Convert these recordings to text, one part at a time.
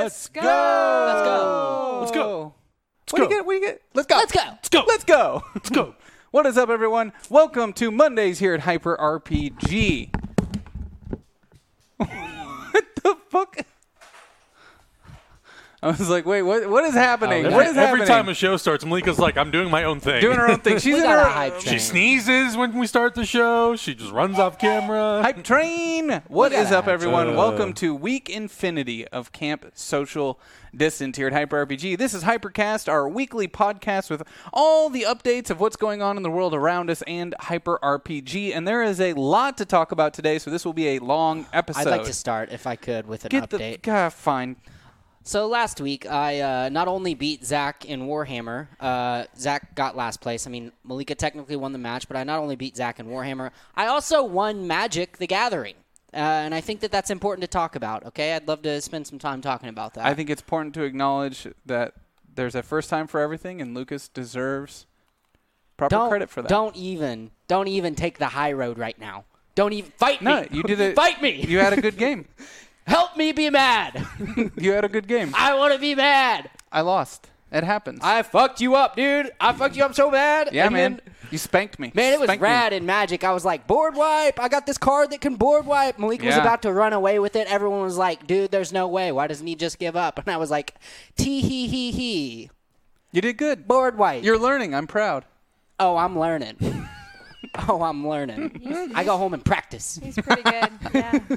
Let's go. Let's go. Let's go. Let's What do you get? What do you get? Let's go. Let's go. Let's go. Let's go. Let's go. What is up, everyone? Welcome to Mondays here at Hyper RPG. what the fuck? I was like, wait, what? What is happening? Oh, what Every, happening? time a show starts, Malika's like, I'm doing my own thing. doing her own thing. She's We in got her a hype She sneezes when we start the show. She just runs off camera. hype train. What got is a up, everyone? train. Welcome to week infinity of Camp Social Distance here at Hyper RPG. This is Hypercast, our weekly podcast with all the updates of what's going on in the world around us and Hyper RPG. And there is a lot to talk about today, so this will be a long episode. I'd like to start, if I could, with an get update. the God, fine. So last week, I uh, not only beat Zach in Warhammer. Uh, Zach got last place. I mean, Malika technically won the match, but I not only beat Zach in Warhammer, I also won Magic: The Gathering. Uh, and I think that that's important to talk about. Okay, I'd love to spend some time talking about that. I think it's important to acknowledge that there's a first time for everything, and Lucas deserves proper don't credit for that. don't even don't even take the high road right now. Don't even fight No, me. you did it. fight me. You had a good game. Help me be mad. You had a good game. I want to be mad. I lost. It happens. I fucked you up, dude. I fucked you up so bad. yeah, And man. then- You spanked me. Man, it was Spanked me. rad in Magic. I was like, board wipe. I got this card that can board wipe. Malik was about to run away with it. Everyone was like, dude, there's no way. Why doesn't he just give up? And I was like, tee hee hee hee. You did good. Board wipe. You're learning. I'm proud. oh, I'm learning. oh, I'm learning. I go home and practice. He's pretty good. Yeah.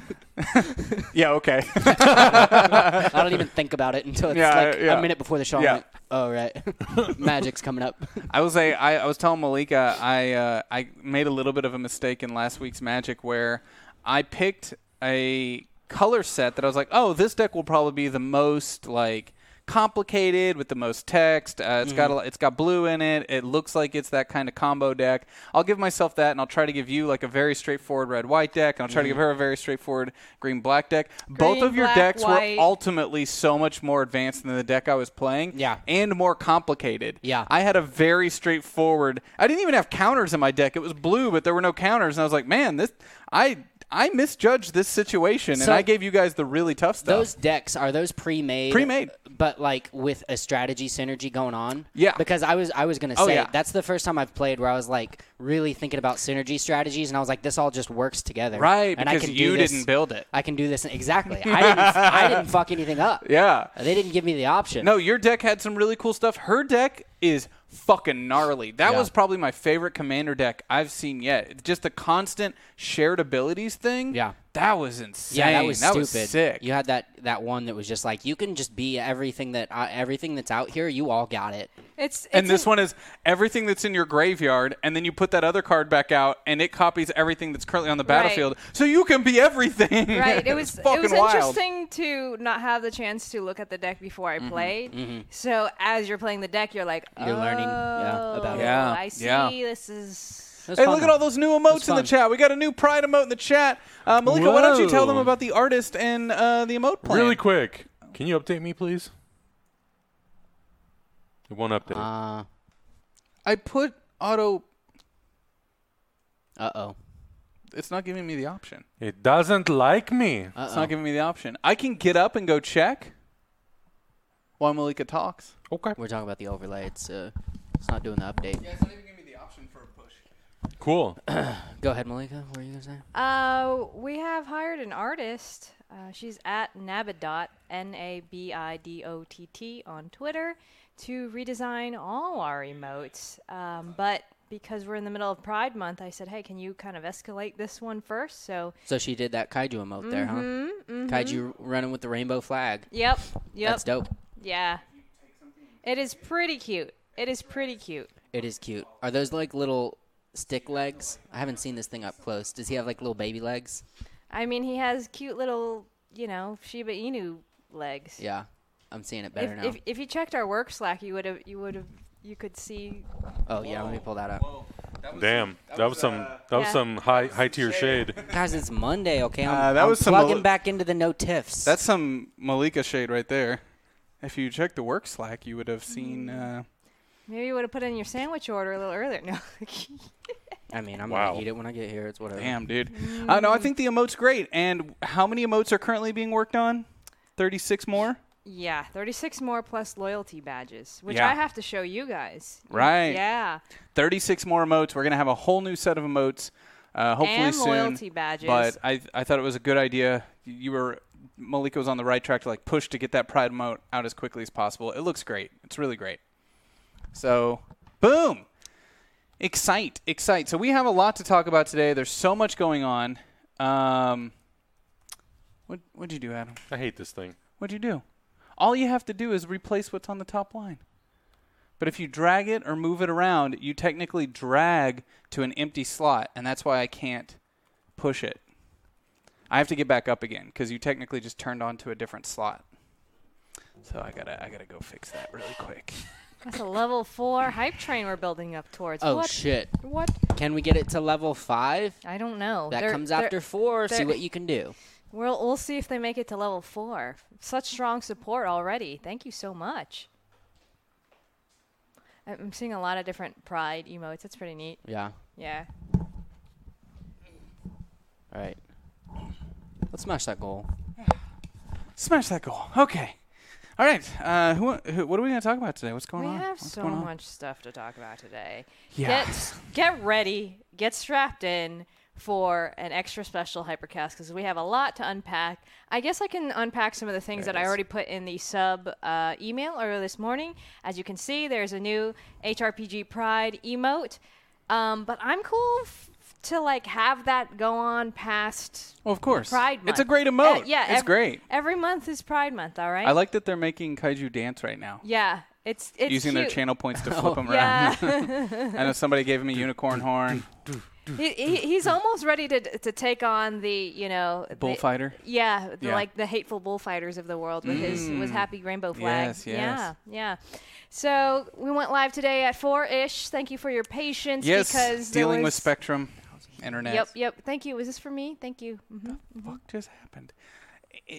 Yeah. Okay. I don't even think about it until it's Yeah, like yeah. a minute before the show. Yeah. I'm like, oh, right. Magic's coming up. I was a. I, I was telling Malika I uh, I made a little bit of a mistake in last week's Magic where I picked a color set that I was like, oh, this deck will probably be the most like complicated with the most text. Uh, it's got a, it's got blue in it. It looks like it's that kind of combo deck. I'll give myself that, and I'll try to give you like a very straightforward red white deck, and I'll try to give her a very straightforward green black deck. Both of your black, decks white. were ultimately so much more advanced than the deck I was playing. Yeah. and more complicated. Yeah. I had a very straightforward. I didn't even have counters in my deck. It was blue, but there were no counters, and I was like, man, this I I misjudged this situation, So- and I gave you guys the really tough stuff. Those decks are those pre-made? Pre-made. but like with a strategy synergy going on. Yeah. Because I was I was gonna Oh, say yeah. that's the first time I've played where I was like really thinking about synergy strategies, and I was like, this all just works together. right, and I can do you this- didn't build it. I can do this exactly. I didn't. I didn't fuck anything up. Yeah. They didn't give me the option. No, your deck had some really cool stuff. Her deck is fucking gnarly. That Yeah. was probably my favorite commander deck I've seen yet. Just the constant shared abilities thing. Yeah. That was insane. Yeah, that was stupid. sick. You had that that one that was just like you can just be everything that uh, everything that's out here. You all got it. It's, it's and this an- one is everything that's in your graveyard, and then you put that other card back out, and it copies everything that's currently on the Right. battlefield. So you can be everything. Right. It It's was it fucking was wild. interesting to not have the chance to look at the deck before I played. So as you're playing the deck, you're like, Mm-hmm. You're learning, yeah, about "Oh, it." Yeah, I see. yeah. This is. It Hey, fun, look at all those new emotes in the chat. We got a new Pride emote in the chat. Uh, Malika, why don't you tell them about the artist and uh, the emote plan? Really quick. Can you update me, please? It won't update. Uh I put auto. uh oh. It's not giving me the option. it doesn't like me. Uh It's not giving me the option. I can get up and go check while Malika talks. Okay. We're talking about the overlay. It's uh, it's not doing the update. Yeah, it's not even giving me the option for a push. Cool. Go ahead, Malika. What are you gonna say? Uh, we have hired an artist. Uh, she's at Nabidot, N A B I D O T T, on Twitter to redesign all our emotes. Um, but because we're in the middle of Pride Month, I said, hey, can you kind of escalate this one first? So, So she did that kaiju emote there, huh? Kaiju running with the rainbow flag. yep, yep, That's dope. yeah. It is pretty cute. It is pretty cute. It is cute. Are those like little stick legs? I haven't seen this thing up close. Does he have like little baby legs? I mean, he has cute little, you know, Shiba Inu legs. Yeah, I'm seeing it better If, now. if, if you checked our work Slack, you would have, you would have, you could see. oh yeah, let me pull that up. Damn. That was some that was Yeah. some high high tier shade. Guys, it's Monday, okay? I'm, Uh, that I'm was some plugging Mal- back into the no tiffs. That's some Malika shade right there. If you check the work Slack, you would have seen. Uh, Maybe you would have put in your sandwich order a little earlier. No. I mean, I'm Wow. gonna eat it when I get here. It's whatever. damn, dude. Uh, no, I think the emote's great. And how many emotes are currently being worked on? Thirty-six more. Yeah, 36 more plus loyalty badges, which Yeah. I have to show you guys. Right. Yeah. 36 more emotes. We're going to have a whole new set of emotes uh, hopefully and soon. loyalty badges. But I, I thought it was a good idea. You were Malika was on the right track to like push to get that pride emote out as quickly as possible. It looks great. It's really great. So, boom. Excite, excite. So we have a lot to talk about today. There's so much going on. Um, what what'd you do, Adam? I hate this thing. What'd you do? All you have to do is replace what's on the top line. But if you drag it or move it around, you technically drag to an empty slot, and that's why I can't push it. I have to get back up again because you technically just turned on to a different slot. So I gotta I gotta go fix that really quick. That's a level four hype train we're building up towards. Oh what? shit! What? Can we get it to level five? I don't know. That They're- comes they're- after four. See what you can do. We'll we'll see if they make it to level four. Such strong support already. Thank you so much. I- I'm seeing a lot of different pride emotes. That's pretty neat. Yeah. Yeah. All right. Let's smash that goal. Smash that goal. Okay. All right. Uh, who, who, what are we going to talk about today? What's going we on? We have What's so much stuff to talk about today. Yeah. Get get ready. Get strapped in for an extra special hypercast because we have a lot to unpack. I guess I can unpack some of the things that I already put in the sub uh, email earlier this morning. As you can see, there's a new HRPG Pride emote, um, but I'm cool f- to like have that go on past Well, of course. Pride Month. It's a great emote. Uh, yeah, It's ev- great. Every month is Pride Month. All right. I like that they're making Kaiju dance right now. Yeah, it's it's using their channel points to flip them around. Yeah. I know somebody gave him a unicorn horn. he, he, he's almost ready to to take on the you know the- Bullfighter. Yeah, the, Yeah. like the hateful bullfighters of the world with his with Mm. happy rainbow flag. Yes, yes. Yeah, yeah. So we went live today at four ish. Thank you for your patience. Yes, because dealing with Spectrum, internet. Yep, yep. Thank you. Was this for me? Thank you. hmm Fuck just happened.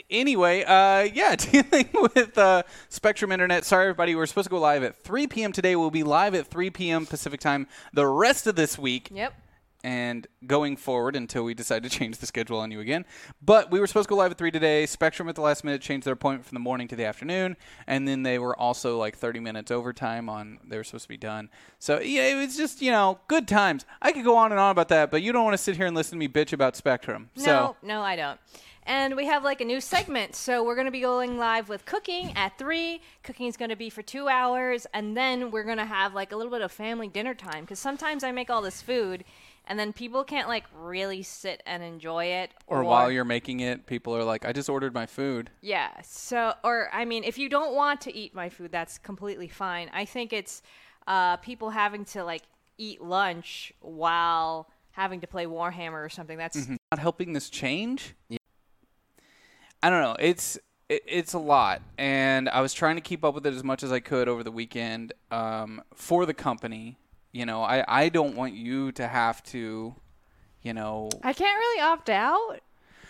Anyway, uh, yeah, dealing with uh, Spectrum Internet. Sorry, everybody. We're supposed to go live at 3 p.m. today. We'll be live at 3 p.m. Pacific time the rest of this week. Yep. And going forward until we decide to change the schedule on you again. But we were supposed to go live at 3 today. Spectrum at the last minute changed their appointment from the morning to the afternoon. And then they were also like 30 minutes overtime on they were supposed to be done. So yeah, it was just, you know, good times. I could go on and on about that, but you don't want to sit here and listen to me bitch about Spectrum. No, So no, I don't. And we have like a new segment. So we're going to be going live with cooking at 3. Cooking is going to be for 2 hours and then we're going to have like a little bit of family dinner time cuz sometimes I make all this food and then people can't like really sit and enjoy it or while you're making it, people are like, I just ordered my food. Yeah. So, or I mean, if you don't want to eat my food, that's completely fine. I think it's uh, people having to like eat lunch while having to play Warhammer or something. That's mm-hmm. Not helping this change? yeah. I don't know. It's it, it's a lot, and I was trying to keep up with it as much as I could over the weekend um, for the company. You know, I I don't want you to have to, you know, I can't really opt out.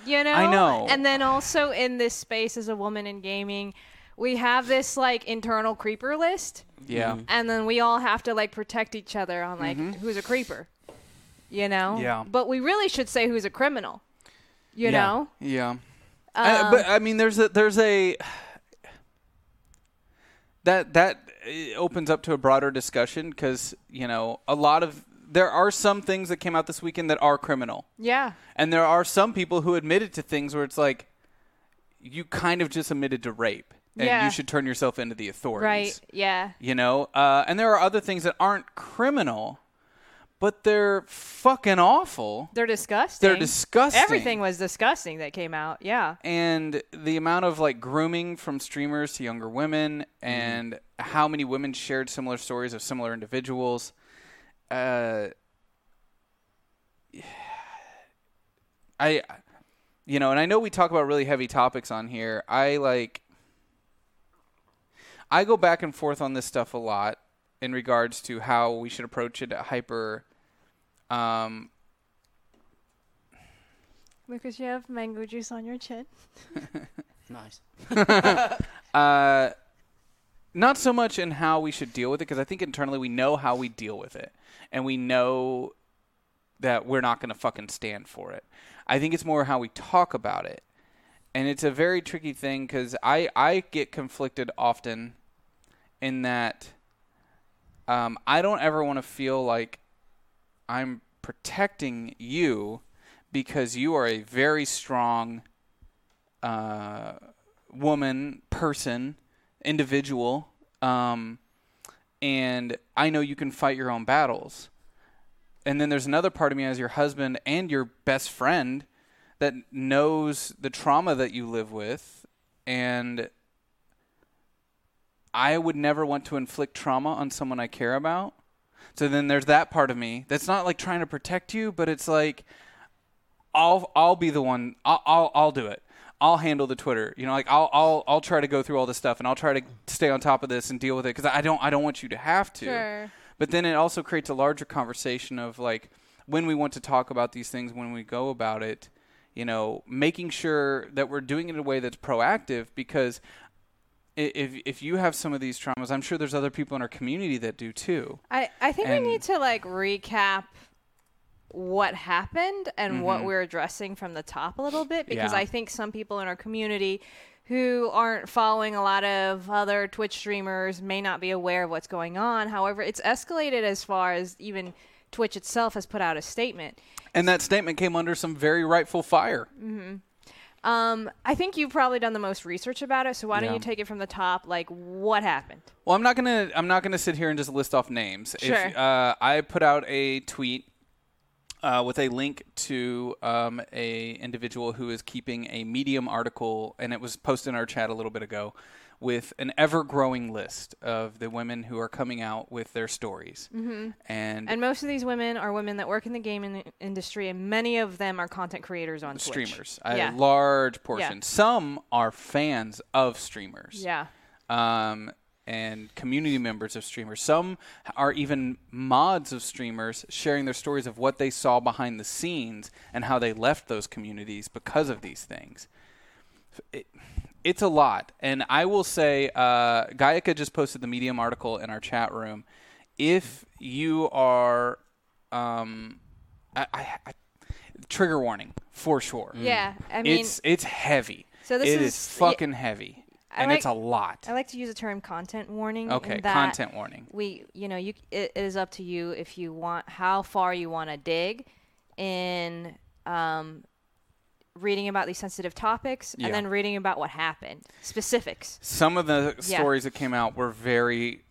You know. I know. And then also in this space as a woman in gaming, we have this like internal creeper list, yeah, and then we all have to like protect each other on like who's a creeper. You know. Mm-hmm. Yeah. But we really should say who's a criminal. You yeah, know. yeah. I- Um, but I mean, there's a there's a that that uh, opens up to a broader discussion because you know a lot of there are some things that came out this weekend that are criminal. yeah. And there are some people who admitted to things where it's like, you kind of just admitted to rape, and Yeah. you should turn yourself into the authorities. Right. Yeah. You know, uh, and there are other things that aren't criminal, but they're fucking awful. They're disgusting. They're disgusting. Everything was disgusting that came out. Yeah. And the amount of like grooming from streamers to younger women, and how many women shared similar stories of similar individuals. Uh, I, you know, and I know we talk about really heavy topics on here. I like, I go back and forth on this stuff a lot in regards to how we should approach it at hyper. Um, Because you have mango juice on your chin. Nice. uh, not so much in how we should deal with it, because I think internally we know how we deal with it, and we know that we're not going to fucking stand for it. I think it's more how we talk about it, and it's a very tricky thing because I I get conflicted often in that um, I don't ever want to feel like I'm protecting you because you are a very strong uh, woman, person, individual, um, and I know you can fight your own battles. And then there's another part of me as your husband and your best friend that knows the trauma that you live with and I would never want to inflict trauma on someone I care about. So then there's that part of me that's not like trying to protect you, but it's like I'll I'll be the one. I'll I'll, I'll do it. I'll handle the Twitter. You know, like I'll I'll I'll try to go through all this stuff and I'll try to stay on top of this and deal with it because I don't I don't want you to have to. Sure. But then it also creates a larger conversation of like when we want to talk about these things, when we go about it, you know, making sure that we're doing it in a way that's proactive because if if you have some of these traumas, I'm sure there's other people in our community that do too. I, I think And- we need to like recap what happened and what we're addressing from the top a little bit because Mm-hmm. Yeah. I think some people in our community who aren't following a lot of other Twitch streamers may not be aware of what's going on. However, it's escalated as far as even Twitch itself has put out a statement. And that statement came under some very rightful fire. Um, I think you've probably done the most research about it, so why don't Yeah. you take it from the top? Like, what happened? Well, I'm not gonna I'm not gonna sit here and just list off names. Sure. If, uh, I put out a tweet uh, with a link to um, a individual who is keeping a Medium article, and it was posted in our chat a little bit ago, with an ever-growing list of the women who are coming out with their stories. Mm-hmm. And, And most of these women are women that work in the gaming industry, and many of them are content creators on Twitch. streamers, a Yeah. large portion. Some are fans of streamers. Yeah. um, and community members of streamers. Some are even mods of streamers sharing their stories of what they saw behind the scenes and how they left those communities because of these things. It, it's a lot. And I will say, uh, Gaiaka just posted the Medium article in our chat room. If you are, um, I, I, I, trigger warning for sure. Yeah. I mean, it's it's heavy. So this It is- is fucking heavy, I and it's a lot. I like to use the term content warning. in Okay, content warning. We, you know, you it, it is up to you if you want how far you want to dig in um, reading about these sensitive topics Yeah. and then reading about what happened, specifics. Some of the Yeah. stories that came out were very,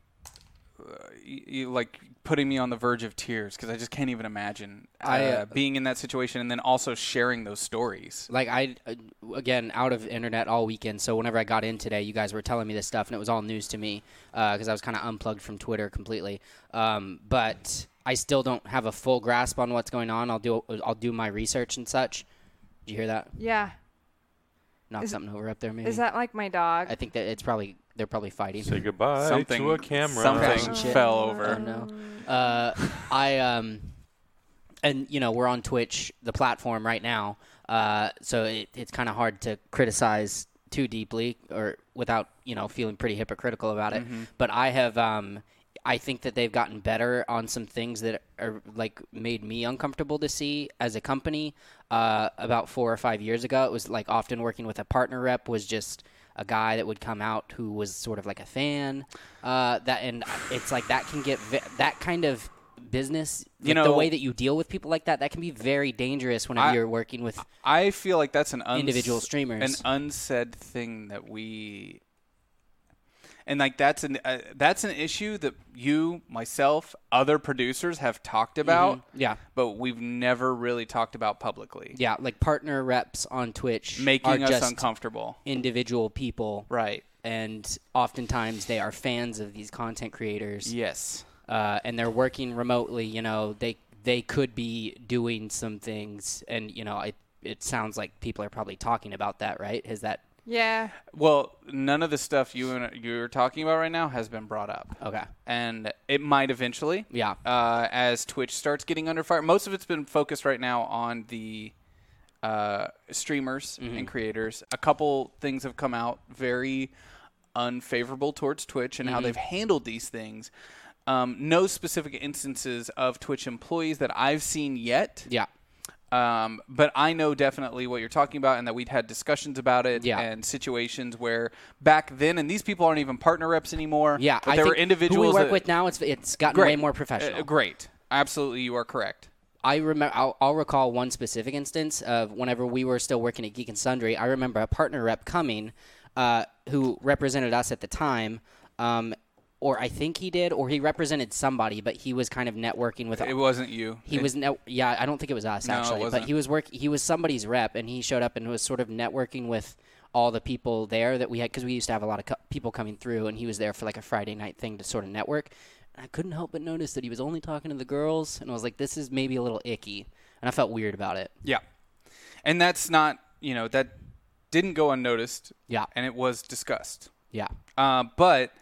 uh, y- y- like putting me on the verge of tears because I just can't even imagine uh, I, uh, being in that situation and then also sharing those stories. like I uh, again out of internet all weekend. So whenever I got in today, you guys were telling me this stuff, and it was all news to me because I was kind of unplugged from Twitter completely. Um, but I still don't have a full grasp on what's going on. I'll do I'll do my research and such. Did you hear that? Yeah. Knock Is- something over up there, maybe. Is that like my dog? I think that it's probably they're probably fighting. Say goodbye something to a camera. Something Crashing shit. fell Oh over. no. Uh, I um, and you know we're on Twitch, the platform right now. Uh, so it, it's kind of hard to criticize too deeply or without you know feeling pretty hypocritical about it. But I have um, I think that they've gotten better on some things that are like made me uncomfortable to see as a company. Uh, about four or five years ago, it was like often working with a partner rep was just a guy that would come out who was sort of like a fan. Uh, that and it's like that can get ve- that kind of business. You know, the way that you deal with people like that, that can be very dangerous whenever I- you're working with. I feel like that's an uns- Individual streamers. an unsaid thing that we, and like that's an uh, that's an issue that you, myself, other producers have talked about, Yeah, but we've never really talked about publicly, yeah, like partner reps on Twitch are making us uncomfortable. individual people, Right. and oftentimes they are fans of these content creators. Yes. uh, and they're working remotely, you know, they they could be doing some things, and you know, it it sounds like people are probably talking about that, right? Is that yeah. Well, none of the stuff you and you're talking about right now has been brought up, okay? and it might eventually. Yeah. Uh, as Twitch starts getting under fire, most of it's been focused right now on the uh, streamers and creators. A couple things have come out very unfavorable towards Twitch and how they've handled these things. Um, no specific instances of Twitch employees that I've seen yet. Yeah. Um, but I know definitely what you're talking about, and that we'd had discussions about it, Yeah. and situations where back then, and these people aren't even partner reps anymore. Yeah, but I they think were individuals. who we work that- with now. It's it's gotten great, way more professional. Uh, great, absolutely, you are correct. I remember. I'll, I'll recall one specific instance of whenever we were still working at Geek and Sundry. I remember a partner rep coming, uh, who represented us at the time, um, or I think he did, or he represented somebody, but he was kind of networking with. It wasn't you. He It- was ne- yeah, I don't think it was us No, actually, but he was work. He was somebody's rep, and he showed up and was sort of networking with all the people there that we had because we used to have a lot of co- people coming through, and he was there for like a Friday night thing to sort of network. And I couldn't help but notice that he was only talking to the girls, and I was like, this is maybe a little icky, and I felt weird about it. Yeah, and that's not you know that didn't go unnoticed. Yeah. and it was discussed. Yeah, Uh, but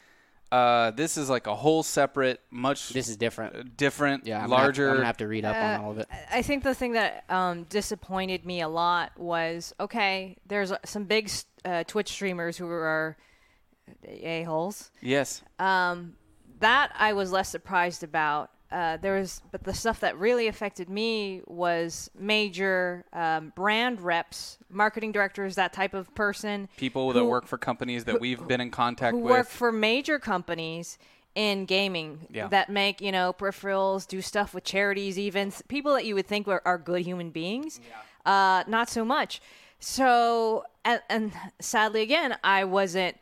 uh, this is like a whole separate, much this is different. different, Yeah, I'm gonna have- larger. I'm gonna have to read up Uh, on all of it. I think the thing that um, disappointed me a lot was okay. There's uh, some big uh, Twitch streamers who are a holes. yes, That I was less surprised about. Uh, there was, but the stuff that really affected me was major um, brand reps, marketing directors, that type of person. people that work for companies that we've been in contact who with. work for major companies in gaming Yeah. that make you know peripherals, do stuff with charities, even people that you would think were, are good human beings. Uh, not so much. So and, and sadly, again, I wasn't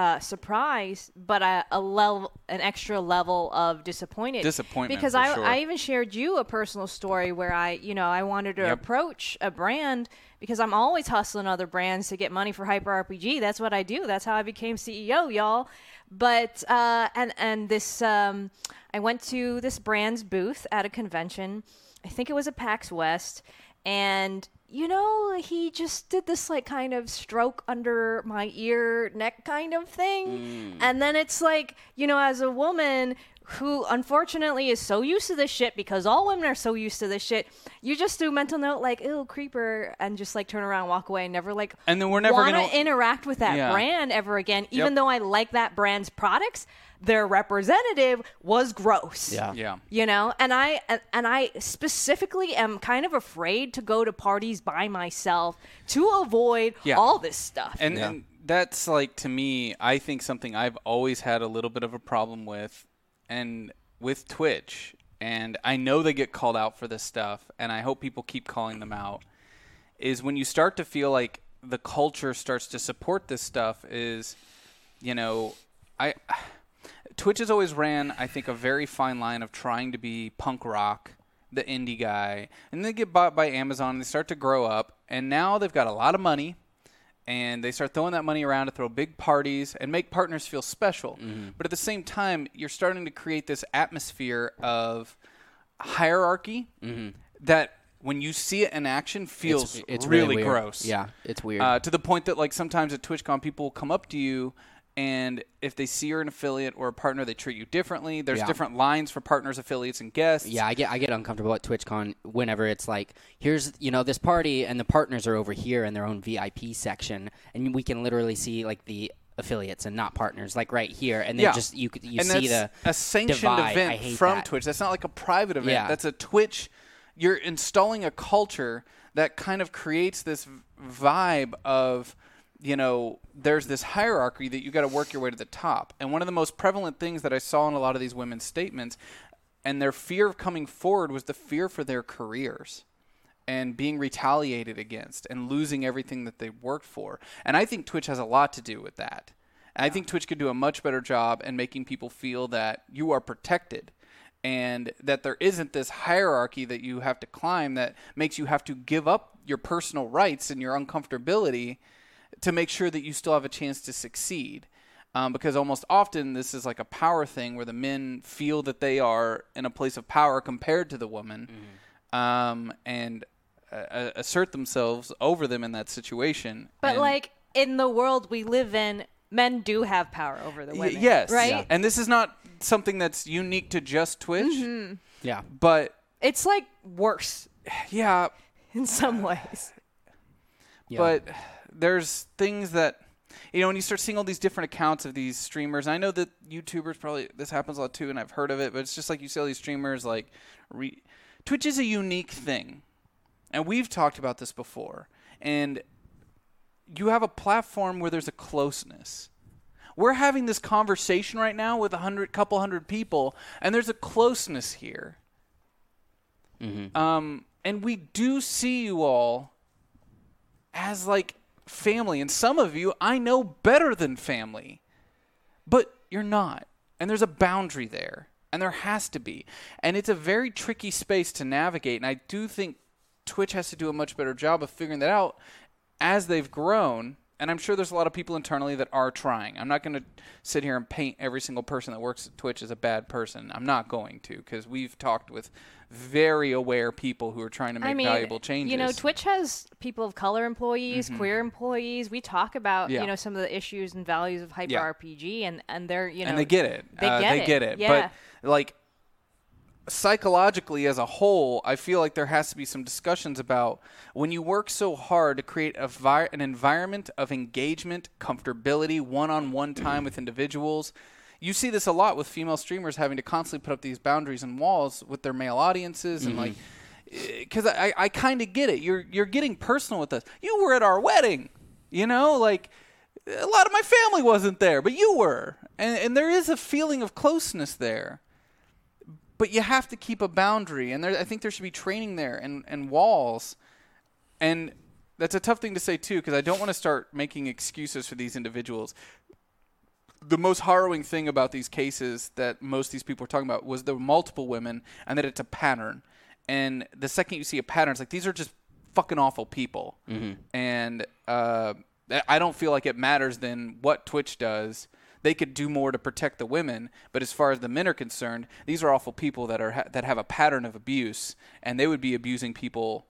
uh, surprised, but a, a level, an extra level of disappointed. Disappointment, because I, sure. I even shared you a personal story where I, you know, I wanted to Yep. approach a brand because I'm always hustling other brands to get money for Hyper RPG. That's what I do. That's how I became CEO, y'all. But uh, and and this, um, I went to this brand's booth at a convention. I think it was a PAX West, and you know he just did this like kind of stroke under my ear neck kind of thing. Mm. And then it's like you know as a woman who unfortunately is so used to this shit because all women are so used to this shit you just do mental note like ew creeper and just like turn around walk away and never like And then we're never wanna gonna- interact with that Yeah. brand ever again even Yep. though i like that brand's products their representative was gross Yeah. yeah, you know and i and, and i specifically am kind of afraid to go to parties by myself to avoid Yeah. all this stuff and, and that's like to me i think something i've always had a little bit of a problem with and with twitch and i know they get called out for this stuff and i hope people keep calling them out is when you start to feel like the culture starts to support this stuff is you know i twitch has always ran i think a very fine line of trying to be punk rock the indie guy and they get bought by amazon and they start to grow up and now they've got a lot of money and they start throwing that money around to throw big parties and make partners feel special. But at the same time, you're starting to create this atmosphere of hierarchy that, when you see it in action, feels It's, it's really, weird. gross. Yeah, it's weird. Uh, to the point that, like, sometimes at TwitchCon, people will come up to you. And if they see you're an affiliate or a partner, they treat you differently. There's Yeah. different lines for partners, affiliates, and guests. Yeah, I get I get uncomfortable at TwitchCon whenever it's like, here's you know this party and the partners are over here in their own VIP section, and we can literally see like the affiliates and not partners like right here, and then Yeah. just you you and see that's the a sanctioned divide. Event from that. Twitch. That's not like a private event. Yeah. That's a Twitch. You're installing a culture that kind of creates this vibe of, you know, there's this hierarchy that you got to work your way to the top. And one of the most prevalent things that I saw in a lot of these women's statements, and their fear of coming forward was the fear for their careers and being retaliated against and losing everything that they worked for. And I think Twitch has a lot to do with that. And I think Twitch could do a much better job in making people feel that you are protected and that there isn't this hierarchy that you have to climb that makes you have to give up your personal rights and your uncomfortability to make sure that you still have a chance to succeed. Um, because almost often this is like a power thing where the men feel that they are in a place of power compared to the woman um, and uh, assert themselves over them in that situation. but And- like in the world we live in men do have power over the Y- women yes, right Yeah. And this is not something that's unique to just Twitch, Mm-hmm. yeah. but it's like worse yeah, in some ways Yeah. but there's things that you know when you start seeing all these different accounts of these streamers i know that youtubers probably this happens a lot too and i've heard of it but it's just like you see all these streamers like re- twitch is a unique thing and we've talked about this before, and you have a platform where there's a closeness. We're having this conversation right now with a hundred, couple hundred people, and there's a closeness here. Um, and we do see you all as like family, and some of you I know better than family, but you're not, and there's a boundary there, and there has to be, and it's a very tricky space to navigate, and I do think Twitch has to do a much better job of figuring that out as they've grown. And I'm sure there's a lot of people internally that are trying. I'm not going to sit here and paint every single person that works at Twitch as a bad person. I'm not going to because we've talked with very aware people who are trying to make I mean, valuable changes. you know, Twitch has people of color employees, queer employees. We talk about Mm-hmm. Yeah. you know some of the issues and values of hyper Yeah. RPG, and and they're you know and they get it. They Uh, get they it. get it. Yeah. But like psychologically as a whole, I feel like there has to be some discussions about when you work so hard to create a vi- an environment of engagement, comfortability, one-on-one time with individuals. You see this a lot with female streamers having to constantly put up these boundaries and walls with their male audiences and like mm-hmm. eh, because I, I kind of get it. You're you're getting personal with us. You were at our wedding, you know, like a lot of my family wasn't there, but you were, and and there is a feeling of closeness there. But you have to keep a boundary, and there, I think there should be training there and and walls, and that's a tough thing to say too, because I don't want to start making excuses for these individuals. The most harrowing thing about these cases that most of these people are talking about was there were multiple women, and that it's a pattern. And the second you see a pattern, it's like these are just fucking awful people. And uh, I don't feel like it matters then what Twitch does. They could do more to protect the women, but as far as the men are concerned, these are awful people that are ha- that have a pattern of abuse, and they would be abusing people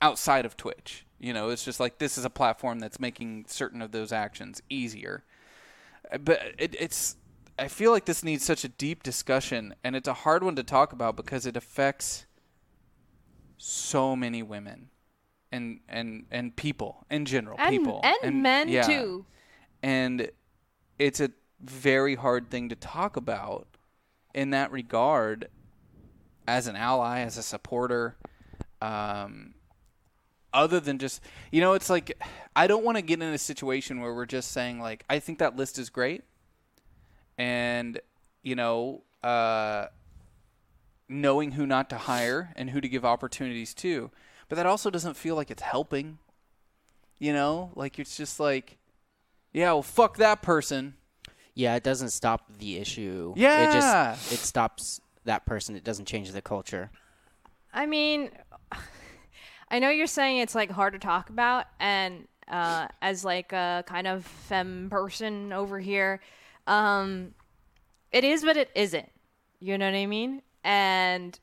outside of Twitch. You know, it's just like this is a platform that's making certain of those actions easier. But it, it's, I feel like this needs such a deep discussion, and it's a hard one to talk about because it affects so many women and and and people in general, and people and, men yeah. too. and it's a very hard thing to talk about in that regard as an ally as a supporter um, other than just you know it's like i don't want to get in a situation where we're just saying like i think that list is great and you know uh, knowing who not to hire and who to give opportunities to but that also doesn't feel like it's helping you know like it's just like yeah well fuck that person Yeah, it doesn't stop the issue. yeah It Yeah. just it stops that person. It doesn't change the culture. I mean, I know you're saying it's like hard to talk about, and uh, as like a kind of femme person over here, um, it is, but it isn't. You know what I mean? And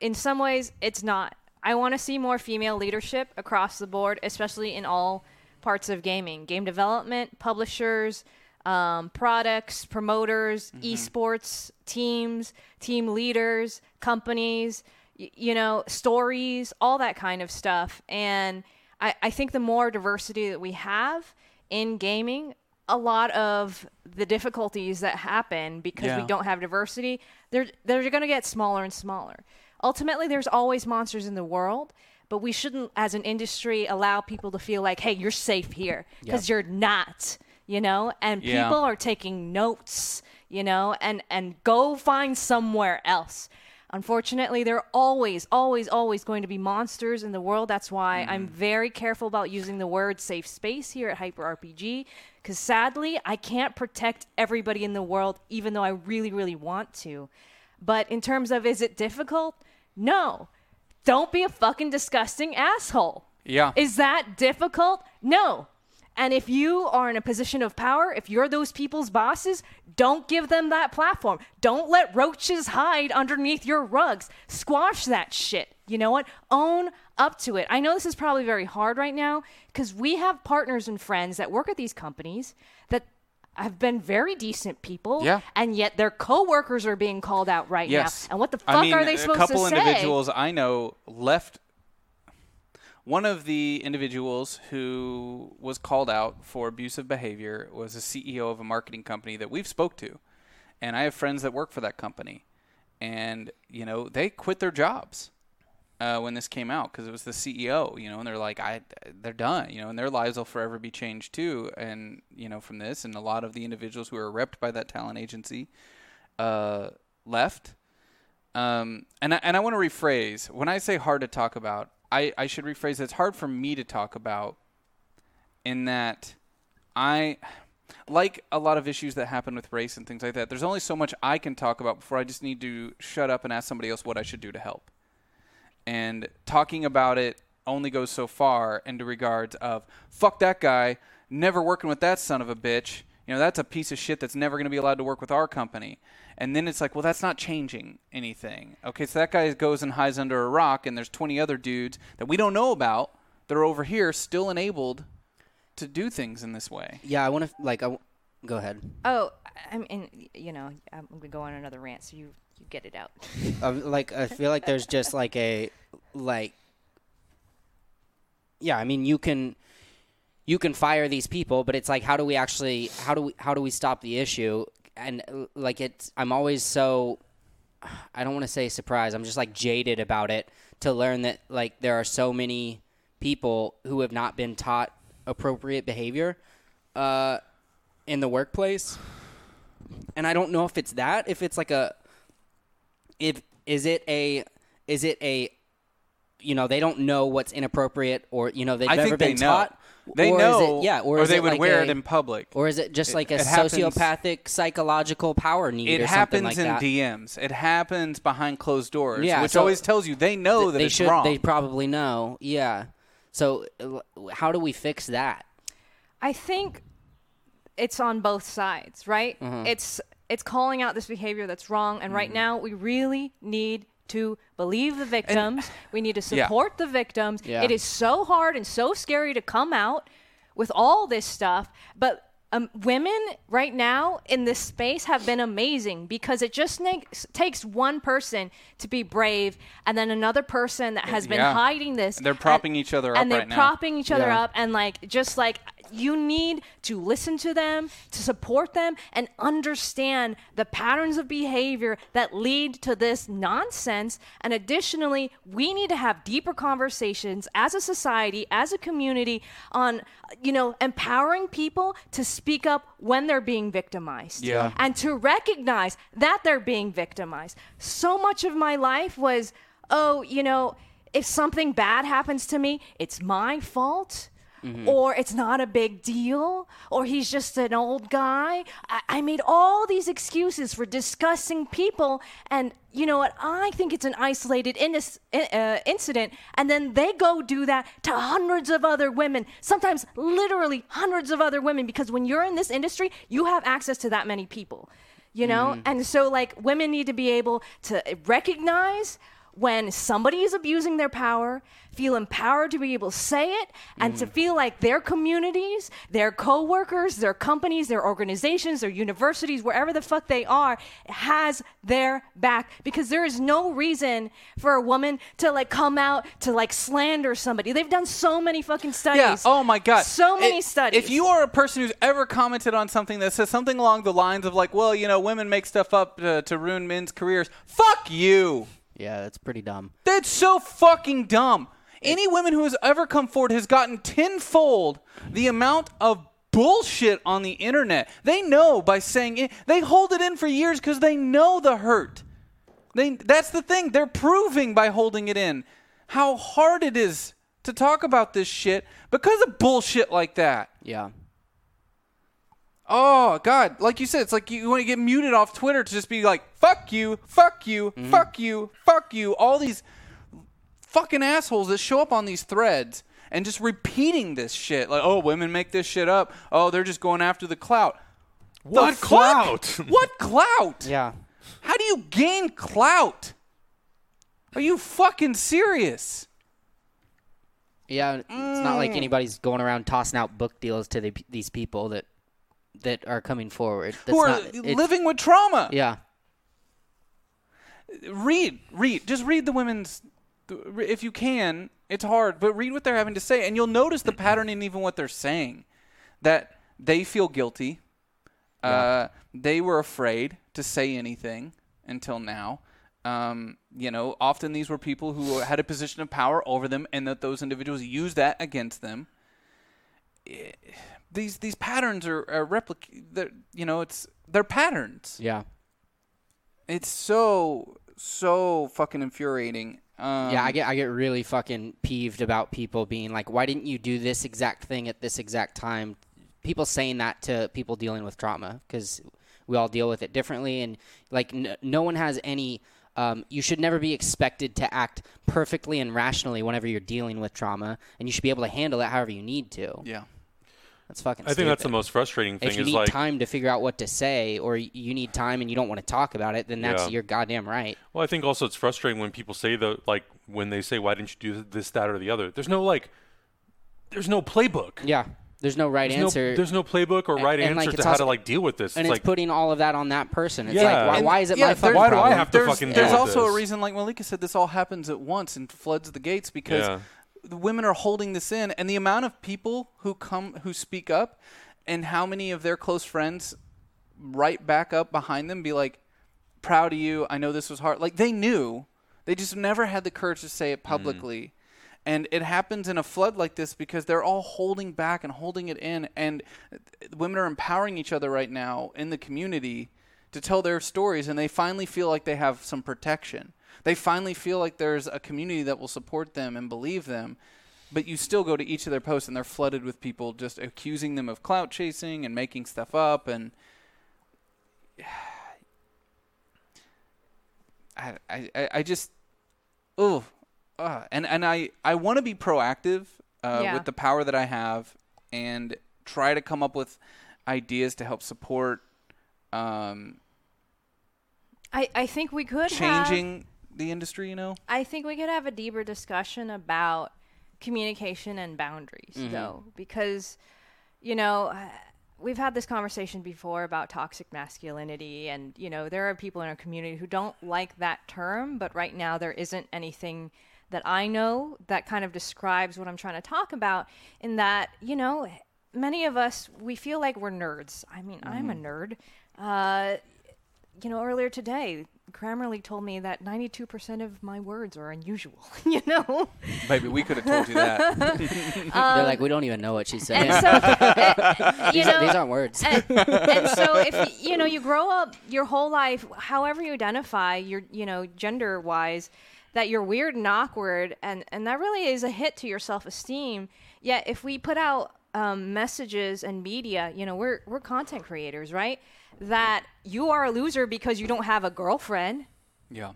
in some ways, it's not. I want to see more female leadership across the board, especially in all parts of gaming, game development, publishers, um, products, promoters, esports teams, team leaders, companies, y- you know, stories, all that kind of stuff. And I, I think the more diversity that we have in gaming, a lot of the difficulties that happen because we don't have diversity, they're they're going to get smaller and smaller. Ultimately, there's always monsters in the world, but we shouldn't, as an industry, allow people to feel like, "Hey, you're safe here," because you're not. You know, and Yeah. people are taking notes. You know, and and go find somewhere else. Unfortunately, there are always, always, always going to be monsters in the world. That's why Mm-hmm. I'm very careful about using the word safe space here at Hyper RPG. Because sadly, I can't protect everybody in the world, even though I really, really want to. But in terms of is it difficult? No. Don't be a fucking disgusting asshole. Yeah. Is that difficult? No. And if you are in a position of power, if you're those people's bosses, don't give them that platform. Don't let roaches hide underneath your rugs. Squash that shit. You know what? Own up to it. I know this is probably very hard right now because we have partners and friends that work at these companies that have been very decent people. Yeah. And yet their coworkers are being called out right Yes. now. And what the fuck I mean, are they supposed to say? a couple individuals I know left. One of the individuals who was called out for abusive behavior was a CEO of a marketing company that we've spoke to, and I have friends that work for that company, and you know they quit their jobs uh, when this came out because it was the CEO, you know, and they're like, I, they're done, you know, and their lives will forever be changed too, and you know, from this, and a lot of the individuals who are repped by that talent agency uh, left. Um, and I, and I want to rephrase when I say hard to talk about, I, I should rephrase. It's hard for me to talk about, in that I like a lot of issues that happen with race and things like that. There's only so much I can talk about before I just need to shut up and ask somebody else what I should do to help and talking about it only goes so far into regards of fuck that guy, never working with that son of a bitch. You know, that's a piece of shit that's never going to be allowed to work with our company. And then it's like, well, that's not changing anything. Okay, so that guy goes and hides under a rock, and there's 20 other dudes that we don't know about that are over here still enabled to do things in this way. Yeah, I want to like. I w- go ahead. Oh, I mean, you know, I'm gonna go on another rant, so you you get it out. Um, like I feel like there's just like a like. Yeah, I mean you can, you can fire these people, but it's like how do we actually how do we how do we stop the issue? And uh, like it's I'm always so, I don't want to say surprised. I'm just like jaded about it to learn that like there are so many people who have not been taught appropriate behavior, uh, in the workplace. And I don't know if it's that, if it's like a if is it a is it a you know they don't know what's inappropriate or you know they've I never think been taught They or know, is it, yeah or, or is they it would like wear a- it in public. or is it just like a it happens- sociopathic psychological power need It or something happens like in that DMs. It happens behind closed doors, Yeah, which so always tells you they know that they it's should wrong. they probably know yeah so uh, how do we fix that I think it's on both sides, right? Mm-hmm. It's it's calling out this behavior that's wrong, and right now we really need to believe the victims. we need to Yeah. support the victims. Yeah. It is so hard and so scary to come out with all this stuff, but. Um, women right now in this space have been amazing because it just makes, takes one person to be brave and then another person that has been Yeah. hiding this. They're propping each other up and they're right now. propping each other Yeah. up and like just like you need to listen to them to support them and understand the patterns of behavior that lead to this nonsense and additionally we need to have deeper conversations as a society as a community on you know empowering people to speak up when they're being victimized Yeah. and to recognize that they're being victimized. So much of my life was, oh, you know, if something bad happens to me, it's my fault. Or it's not a big deal, or he's just an old guy. I, I made all these excuses for discussing people, and you know what? I think it's an isolated innis- uh, incident, and then they go do that to hundreds of other women, sometimes literally hundreds of other women, because when you're in this industry, you have access to that many people, you know? And so, like, women need to be able to recognize when somebody is abusing their power, feel empowered to be able to say it, and to mm. feel like their communities, their coworkers, their companies, their organizations, their universities, wherever the fuck they are, has their back. Because there is no reason for a woman to like come out to like slander somebody. They've done so many fucking studies. Yeah. Oh my God. So many It- studies. If you are a person who's ever commented on something that says something along the lines of like, well, you know, women make stuff up to, to ruin men's careers, fuck you. Yeah that's pretty dumb That's so fucking dumb. Any woman who has ever come forward has gotten tenfold the amount of bullshit on the internet. They know by saying it, they hold it in for years because they know the hurt. They, that's the thing. They're proving by holding it in how hard it is to talk about this shit because of bullshit like that. yeah Oh God! Like you said, it's like you want to get muted off Twitter to just be like, "Fuck you, fuck you, fuck you, fuck you." All these fucking assholes that show up on these threads and just repeating this shit. Like, "Oh, women make this shit up. Oh, they're just going after the clout." The What fuck? clout? what clout? yeah How do you gain clout? Are you fucking serious? Yeah, it's not Mm. like anybody's going around tossing out book deals to the, these people that that are coming forward. That's Who are not, living with trauma? Yeah, read, read, just read the women's. If you can, it's hard, but read what they're having to say, and you'll notice the pattern in even what they're saying. That they feel guilty. Uh, they were afraid to say anything until now. Um, you know, often these were people who had a position of power over them, and that those individuals used that against them. These these patterns are, are replic. You know, it's they're patterns. Yeah. It's so so fucking infuriating. Um, Yeah, I get I get really fucking peeved about people being like, "Why didn't you do this exact thing at this exact time?" People saying that to people dealing with trauma because we all deal with it differently, and like n- no one has any. Um, you should never be expected to act perfectly and rationally whenever you're dealing with trauma, and you should be able to handle it however you need to. yeah. That's fucking. I think that's the most frustrating thing If you is need like, time to figure out what to say, or you need time and you don't want to talk about it, then that's Yeah. your goddamn right. well, I think also it's frustrating when people say the like when they say, "Why didn't you do this, that, or the other?" There's no like, there's no playbook. Yeah, there's no right There's answer. No, there's no playbook or And- right and, like, answer it's to how to like deal with this. and it's it's like, putting all of that on that person. It's Yeah. like, why, And- why is it yeah, my there's- fucking Why do I have to there's, fucking There's deal with also a reason, like Malika said, this all happens at once and floods the gates because Yeah. The women are holding this in, and the amount of people who come who speak up, and how many of their close friends right back up behind them, be like, "Proud of you. I know this was hard." Like they knew, they just never had the courage to say it hmm. publicly. And it happens in a flood like this because they're all holding back and holding it in. And women are empowering each other right now in the community to tell their stories. And they finally feel like they have some protection. They finally feel like there's a community that will support them and believe them. But you still go to each of their posts and they're flooded with people just accusing them of clout chasing and making stuff up. And I, I, I- just, oh, uh, and and I I want to be proactive uh, Yeah. with the power that I have and try to come up with ideas to help support um, I, I think we could changing the industry. You know, I think we could have a deeper discussion about communication and boundaries, Mm-hmm. though, because, you know, uh, we've had this conversation before about toxic masculinity, and, you know, there are people in our community who don't like that term, but right now there isn't anything that I know that kind of describes what I'm trying to talk about, in that, you know, many of us, we feel like we're nerds. I mean, I'm a Mm-hmm. nerd. Uh, you know, earlier today, Grammarly told me that 92% of my words are unusual, you know? maybe we could have told you that. They're like, we don't even know what she said. And so, uh, you these, know, are, these aren't words. and, and so if y- you know you grow up your whole life however you identify your you know gender wise that you're weird and awkward and and that really is a hit to your self-esteem yet if we put out um, messages and media you know we're we're content creators right that you are a loser because you don't have a girlfriend yeah.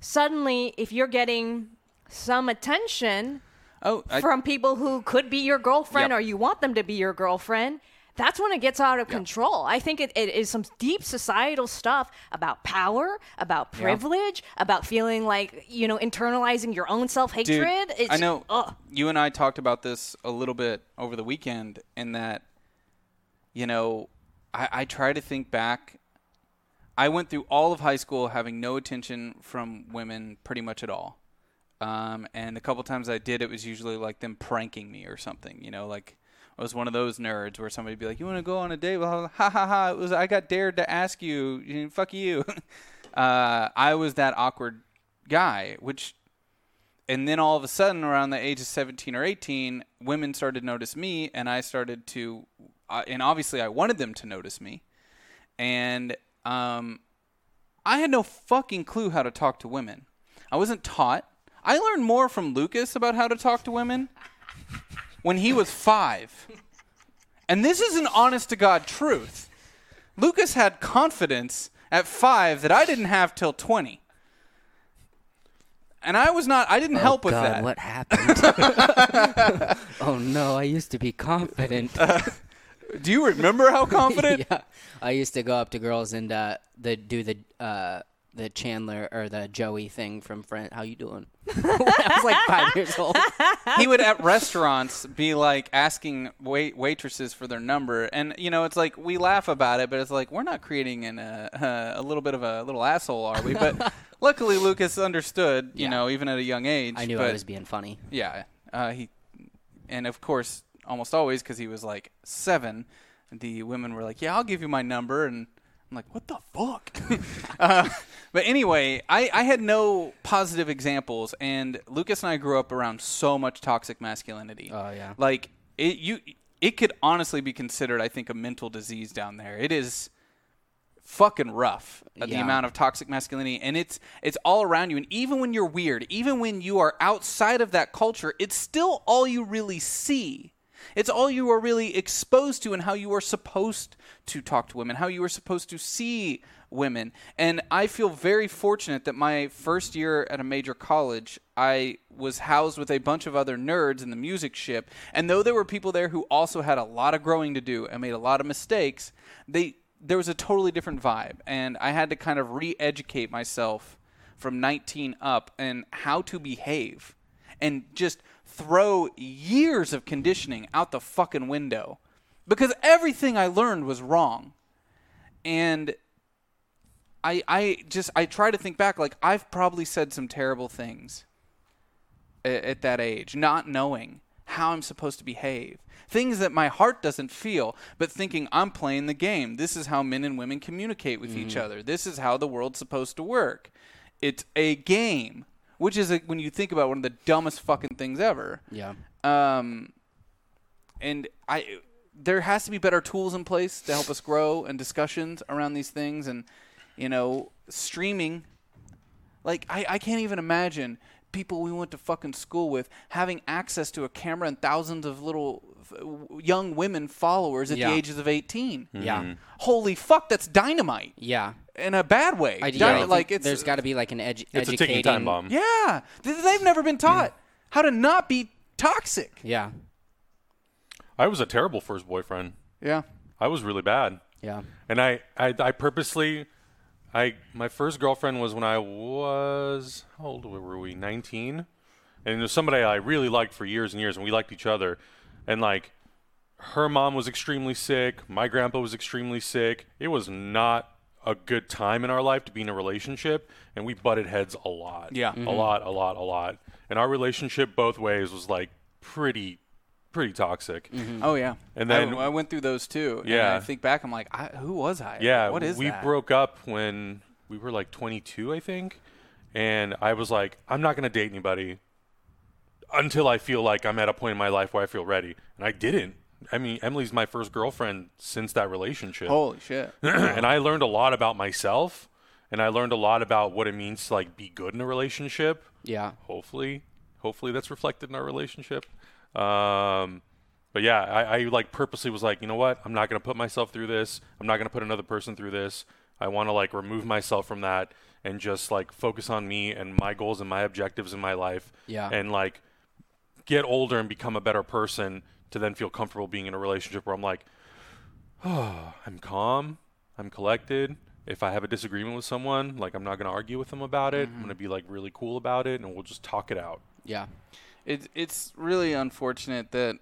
suddenly if you're getting some attention Oh, I, from people who could be your girlfriend Yep. or you want them to be your girlfriend, that's when it gets out of control. I think it, it is some deep societal stuff about power, about privilege, about feeling like, you know, internalizing your own self hatred. I know Ugh. you and I talked about this a little bit over the weekend, in that, you know, I, I try to think back. I went through all of high school having no attention from women pretty much at all. Um, and a couple times I did, it was usually like them pranking me or something, you know, like I was one of those nerds where somebody'd be like, "You want to go on a date?" Well, ha ha ha! It was I got dared to ask you. Fuck you. uh, I was that awkward guy, which and then all of a sudden around the age of 17 or 18 women started to notice me and i started to uh, and obviously i wanted them to notice me and um, i had no fucking clue how to talk to women i wasn't taught i learned more from lucas about how to talk to women when he was five and this is an honest to god truth lucas had confidence at five that i didn't have till 20 and I was not. I didn't help with Oh, God, that. what happened? oh no, I used to be confident. Do you remember how confident? yeah, I used to go up to girls and uh, the do the uh, the Chandler or the Joey thing from Friend. How you doing? when I was like five years old. he would at restaurants be like asking wait waitresses for their number, and you know it's like we laugh about it, but it's like we're not creating an, uh, a little bit of a little asshole, are we? But luckily Lucas understood, you Yeah. know, even at a young age. I knew but, I was being funny. Yeah, uh, he, and of course, almost always because he was like seven, the women were like, "Yeah, I'll give you my number," and I'm like, what the fuck? uh, but anyway, I, I had no positive examples, and Lucas and I grew up around so much toxic masculinity. Oh, yeah. Like it you it could honestly be considered, I think, a mental disease down there. It is fucking rough uh, the amount of toxic masculinity and it's it's all around you and even when you're weird even when you are outside of that culture it's still all you really see it's all you are really exposed to and how you are supposed to talk to women how you are supposed to see women. And i feel very fortunate that my first year at a major college i was housed with a bunch of other nerds in the music ship. And though there were people there who also had a lot of growing to do and made a lot of mistakes they there was a totally different vibe. And i had to kind of re-educate myself from 19 up and how to behave and just throw years of conditioning out the fucking window because everything i learned was wrong and i i just i try to think back like i've probably said some terrible things a- at that age, not knowing how I'm supposed to behave. Things that my heart doesn't feel, but thinking I'm playing the game. This is how men and women communicate with each mm-hmm. other. This is how the world's supposed to work. It's a game, which is, a, when you think about one of the dumbest fucking things ever. Yeah. Um, and I, there has to be better tools in place to help us grow and discussions around these things. And you know, streaming, like I, I can't even imagine people we went to fucking school with having access to a camera and thousands of little young women followers at Yeah. the ages of 18. Mm-hmm. Yeah. Holy fuck, that's dynamite Yeah. in a bad way. I, Dyna- yeah, I like it's there's got to be like an edu- It's a ticking time bomb. yeah, Th- they've never been taught mm. how to not be toxic. Yeah. I was a terrible first boyfriend. Yeah. I was really bad. Yeah. And I, I, I purposely, I my first girlfriend was when I was how old were we? Nineteen, and it was somebody I really liked for years and years, and we liked each other, and like, her mom was extremely sick, my grandpa was extremely sick. It was not a good time in our life to be in a relationship, and we butted heads a lot. Yeah. a mm-hmm. lot, a lot, a lot. And our relationship both ways was like pretty, pretty toxic. Mm-hmm. Oh yeah. And then- I, I went through those too. and Yeah. I think back, I'm like, I, who was I? Yeah, What is that? we that? broke up when we were like 22, I think, and I was like, I'm not gonna date anybody until I feel like I'm at a point in my life where I feel ready, and I didn't. I mean, Emily's my first girlfriend since that relationship, Holy shit. and I learned a lot about myself, and I learned a lot about what it means to like be good in a relationship. Yeah. Hopefully, hopefully that's reflected in our relationship. Um, but yeah, I, I like purposely was like, you know what? I'm not gonna put myself through this. I'm not gonna put another person through this. I want to like remove myself from that and just like focus on me and my goals and my objectives in my life. Yeah. And like get older and become a better person to then feel comfortable being in a relationship where I'm like, oh, I'm calm, I'm collected. If I have a disagreement with someone, like I'm not gonna argue with them about it. I'm mm-hmm. gonna be like really cool about it, and we'll just talk it out. Yeah. It's it's really unfortunate that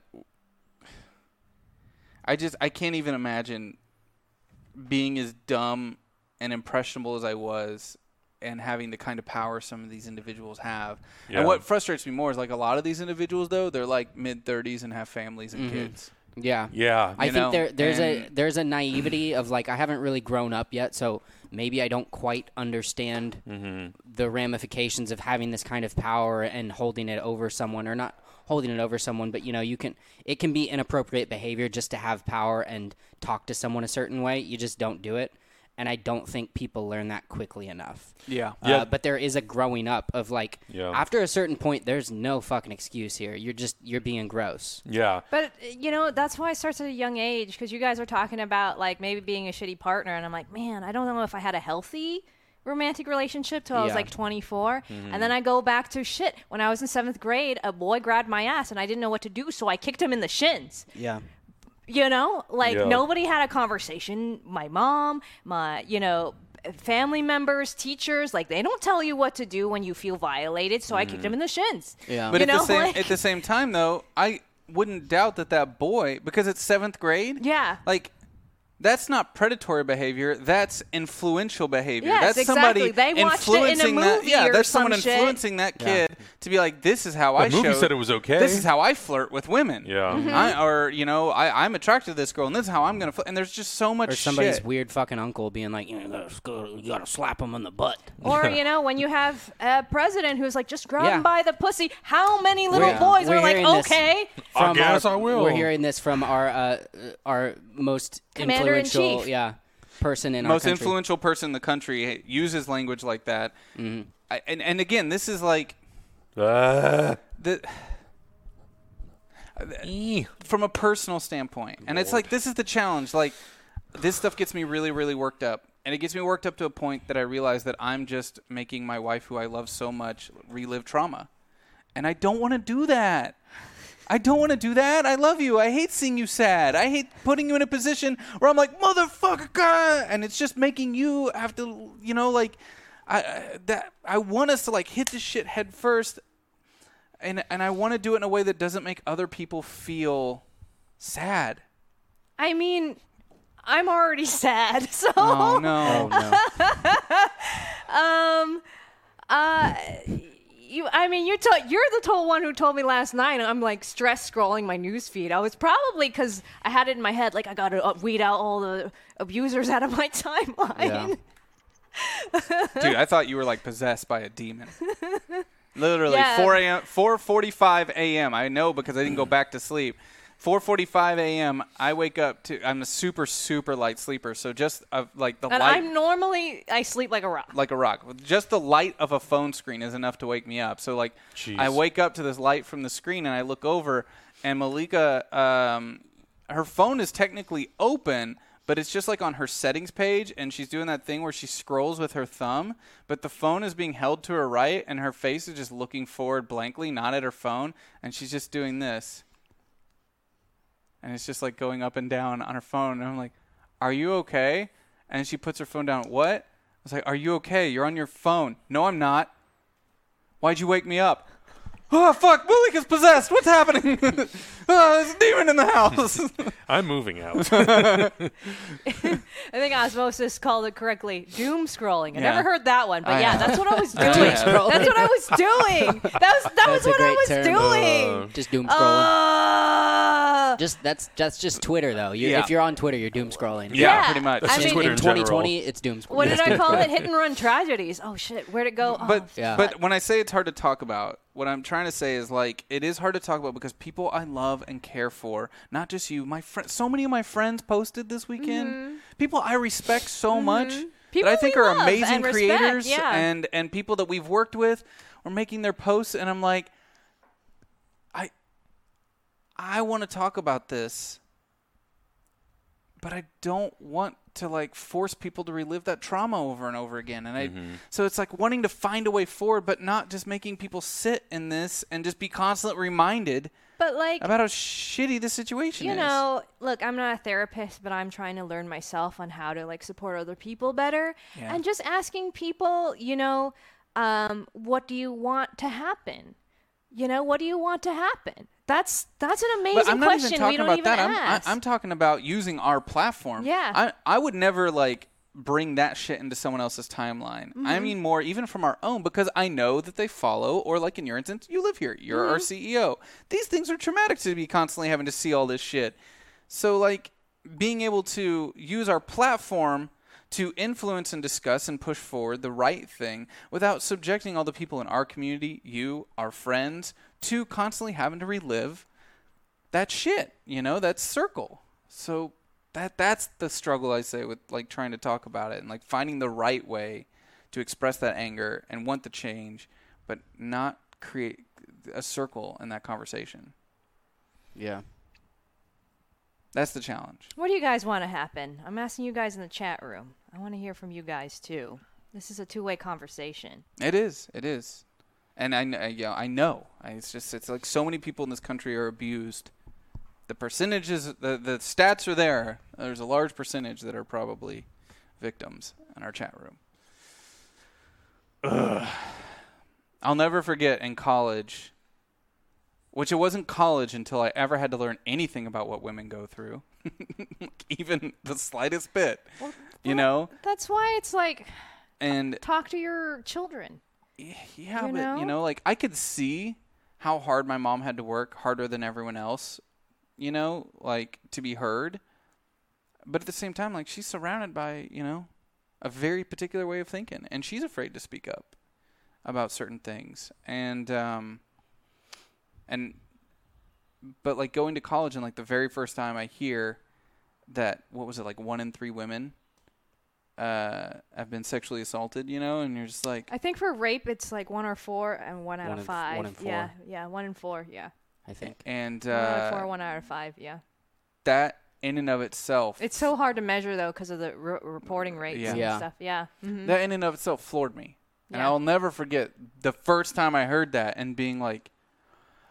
I just I can't even imagine being as dumb and impressionable as I was and having the kind of power some of these individuals have. Yeah. And what frustrates me more is like a lot of these individuals though, they're like mid 30s and have families and kids. Yeah. Yeah. I you think know, there there's a there's a naivety of like I haven't really grown up yet, so maybe I don't quite understand Mm-hmm. the ramifications of having this kind of power and holding it over someone or not holding it over someone, but you know, you can it can be inappropriate behavior just to have power and talk to someone a certain way. You just don't do it. And I don't think people learn that quickly enough. Yeah. Uh, Yeah. but there is a growing up of like Yeah. after a certain point there's no fucking excuse here. You're just you're being gross. Yeah. But you know that's why it starts at a young age because you guys are talking about like maybe being a shitty partner, and I'm like, man, I don't know if I had a healthy romantic relationship till I was Yeah. like 24, and then I go back to shit. When I was in seventh grade, a boy grabbed my ass, and I didn't know what to do, so I kicked him in the shins. Yeah. You know, like Yeah. nobody had a conversation. My mom, my you know. Family members, teachers, like they don't tell you what to do when you feel violated. So I kicked mm-hmm. him in the shins. Yeah. But You at the same like- at the same time though, I wouldn't doubt that that boy because it's 7th grade. Yeah. Like That's not predatory behavior. That's influential behavior. Yes, that's somebody exactly. They watched it in a influencing that. movie Yeah, or that's some someone shit. influencing that kid to be like, "This is how I The movie show- said it was okay. This is how I flirt with women. Yeah. Mm-hmm. Mhm. I, or you know, I, I'm attracted to this girl, and this is how I'm gonna. Flirt. And there's just so much Or somebody's shit. weird fucking uncle being like, you, know, you, gotta, you gotta slap him in the butt. Or you know, when you have a president who's like, just grab Yeah. him by the pussy. How many little We're- boys we're are like, okay? I guess our, I will. We're hearing this from our uh, our most Commander-in-chief. influential, yeah, person in most our influential person in the country uses language like that. Mm-hmm. I, and and again, this is like Ah. the from a personal standpoint. And it's like this is the challenge. Like this stuff gets me really, really worked up. And it gets me worked up to a point that I realize that I'm just making my wife, who I love so much, relive trauma. And I don't want to do that. I don't want to do that. I love you. I hate seeing you sad. I hate putting you in a position where I'm like, motherfucker, and it's just making you have to, you know, like, I I- that I want us to like hit this shit head first, and and I want to do it in a way that doesn't make other people feel sad. I mean, I'm already sad. So, Oh no. no. um, uh, you. I mean, you. To- you're the told one who told me last night. I'm like stress scrolling my news feed. I was probably because I had it in my head, like I got to uh, weed out all the abusers out of my timeline. Yeah. Dude, I thought you were like possessed by a demon. Literally, Yeah. 4 a.m., 4:45 a.m. I know because I didn't go back to sleep. 4:45 a.m. I wake up to. I'm a super super light sleeper, so just uh, like the And light, I'm normally I sleep like a rock. like a rock. Just the light of a phone screen is enough to wake me up. So like, Jeez. I wake up to this light from the screen, and I look over, and Malika, um, her phone is technically open, but it's just like on her settings page, and she's doing that thing where she scrolls with her thumb, but the phone is being held to her right, and her face is just looking forward blankly, not at her phone, and she's just doing this. And it's just like going up and down on her phone, and I'm like, "Are you okay?" And she puts her phone down. What? I was like, "Are you okay? You're on your phone." No, I'm not. Why'd you wake me up? Oh fuck! Malika's possessed. What's happening? oh, there's a demon in the house. I'm moving out. I think Osmosis called it correctly. Doom scrolling. I Yeah. never heard that one, but I yeah, have. that's what I was doing. I That's have. what I was doing. That was that was That's a what I great was term. doing. Just doom scrolling. Uh, just that's that's just Twitter though. You, Yeah. If you're on Twitter, you're doom scrolling. yeah, Yeah. pretty much. I That's mean- Twitter in in general. 2020, it's doom scrolling. what did I call it? Hit and run tragedies. Oh shit, where'd it go? Oh, but Yeah. but when I say it's hard to talk about, what I'm trying to say is like it is hard to talk about because people I love and care for, not just you, my friend. So many of my friends posted this weekend. People I respect so much Mm-hmm. People that I think are amazing and respect, creators yeah. and and people that we've worked with are making their posts, and I'm like, I I want to talk about this, but I don't want to like force people to relive that trauma over and over again. And I so it's like wanting to find a way forward, but not just making people sit in this and just be constantly reminded but like about how shitty the situation you is. You know, look, I'm not a therapist, but I'm trying to learn myself on how to like support other people better, Yeah. and just asking people, you know, um, what do you want to happen? You know, what do you want to happen? That's that's an amazing but I'm not question. even talking we don't about even that. I'm. I, I'm talking about using our platform. Yeah. I, I would never like bring that shit into someone else's timeline. I Mm-hmm. mean more even from our own because I know that they follow or like in your instance, you live here. You're our Mm-hmm. CEO. These things are traumatic to be constantly having to see all this shit. So like being able to use our platform to influence and discuss and push forward the right thing without subjecting all the people in our community, you, our friends, to constantly having to relive that shit, you know, that circle. So that that's the struggle I say with like trying to talk about it and like finding the right way to express that anger and want the change, but not create a circle in that conversation. Yeah. That's the challenge. What do you guys want to happen? I'm asking you guys in the chat room. I want to hear from you guys too. This is a two-way conversation. It is. It is. And I, kn- uh, yeah, I know. I, it's just it's like so many people in this country are abused. The percentages, the the stats are there. There's a large percentage that are probably victims in our chat room. Ugh. I'll never forget in college, which it wasn't college until I ever had to learn anything about what women go through. even the slightest bit. you know, That's why it's like and talk to your children. yeah, you but know? you know, like I could see how hard my mom had to work, harder than everyone else. You know, like to be heard. But at the same time, like she's surrounded by you know a very particular way of thinking, and she's afraid to speak up about certain things. And um, and but like going to college and like the very first time I hear that what was it like one in three women uh, have been sexually assaulted, you know, and you're just like, I think for rape, it's like one or four and one out One of in- five. one in four. Yeah, yeah, one in four. Yeah, I think. and one out of uh, four, one out of five. Yeah. that in and of itself, It's so hard to measure though because of the re- reporting rates Yeah. and Yeah. stuff. Yeah. hmm that in and of itself floored me, and Yeah. I'll never forget the first time I heard that and being like,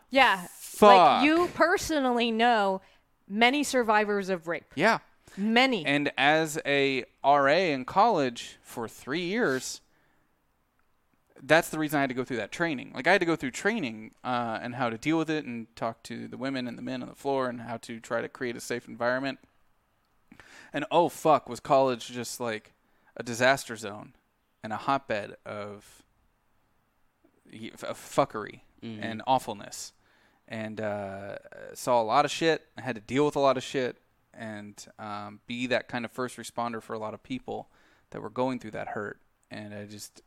Yeah. "Fuck, Like you personally know many survivors of rape. yeah." Many. And as a RA in college for three years, that's the reason I had to go through that training. Like I had to go through training uh, and how to deal with it and talk to the women and the men on the floor and how to try to create a safe environment. And oh fuck, was college just like a disaster zone and a hotbed of, y- of fuckery and awfulness, and uh, saw a lot of shit. I had to deal with a lot of shit and um, be that kind of first responder for a lot of people that were going through that hurt. And I just,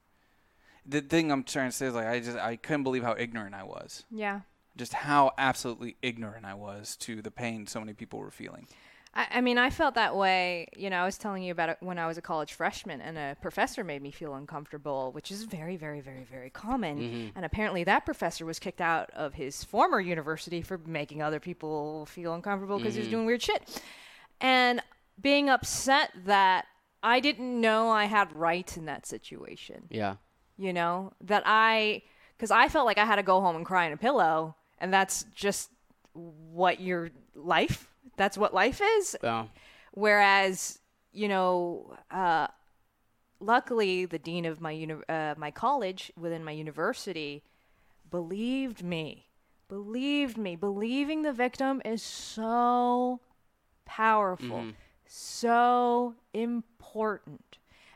the thing I'm trying to say is like I just I couldn't believe how ignorant I was. yeah. Just how absolutely ignorant I was to the pain so many people were feeling. I, I mean, I felt that way. You know, I was telling you about it when I was a college freshman, and a professor made me feel uncomfortable, which is very, very, very, very common. Mm-hmm. And apparently, that professor was kicked out of his former university for making other people feel uncomfortable because he was mm-hmm. doing weird shit. And being upset that I didn't know I had rights in that situation Yeah. you know that i because i felt like i had to go home and cry in a pillow and that's just what your life that's what life is. Whereas you know uh, luckily the dean of my uni- uh, my college within my university believed me believed me. Believing the victim is so powerful so important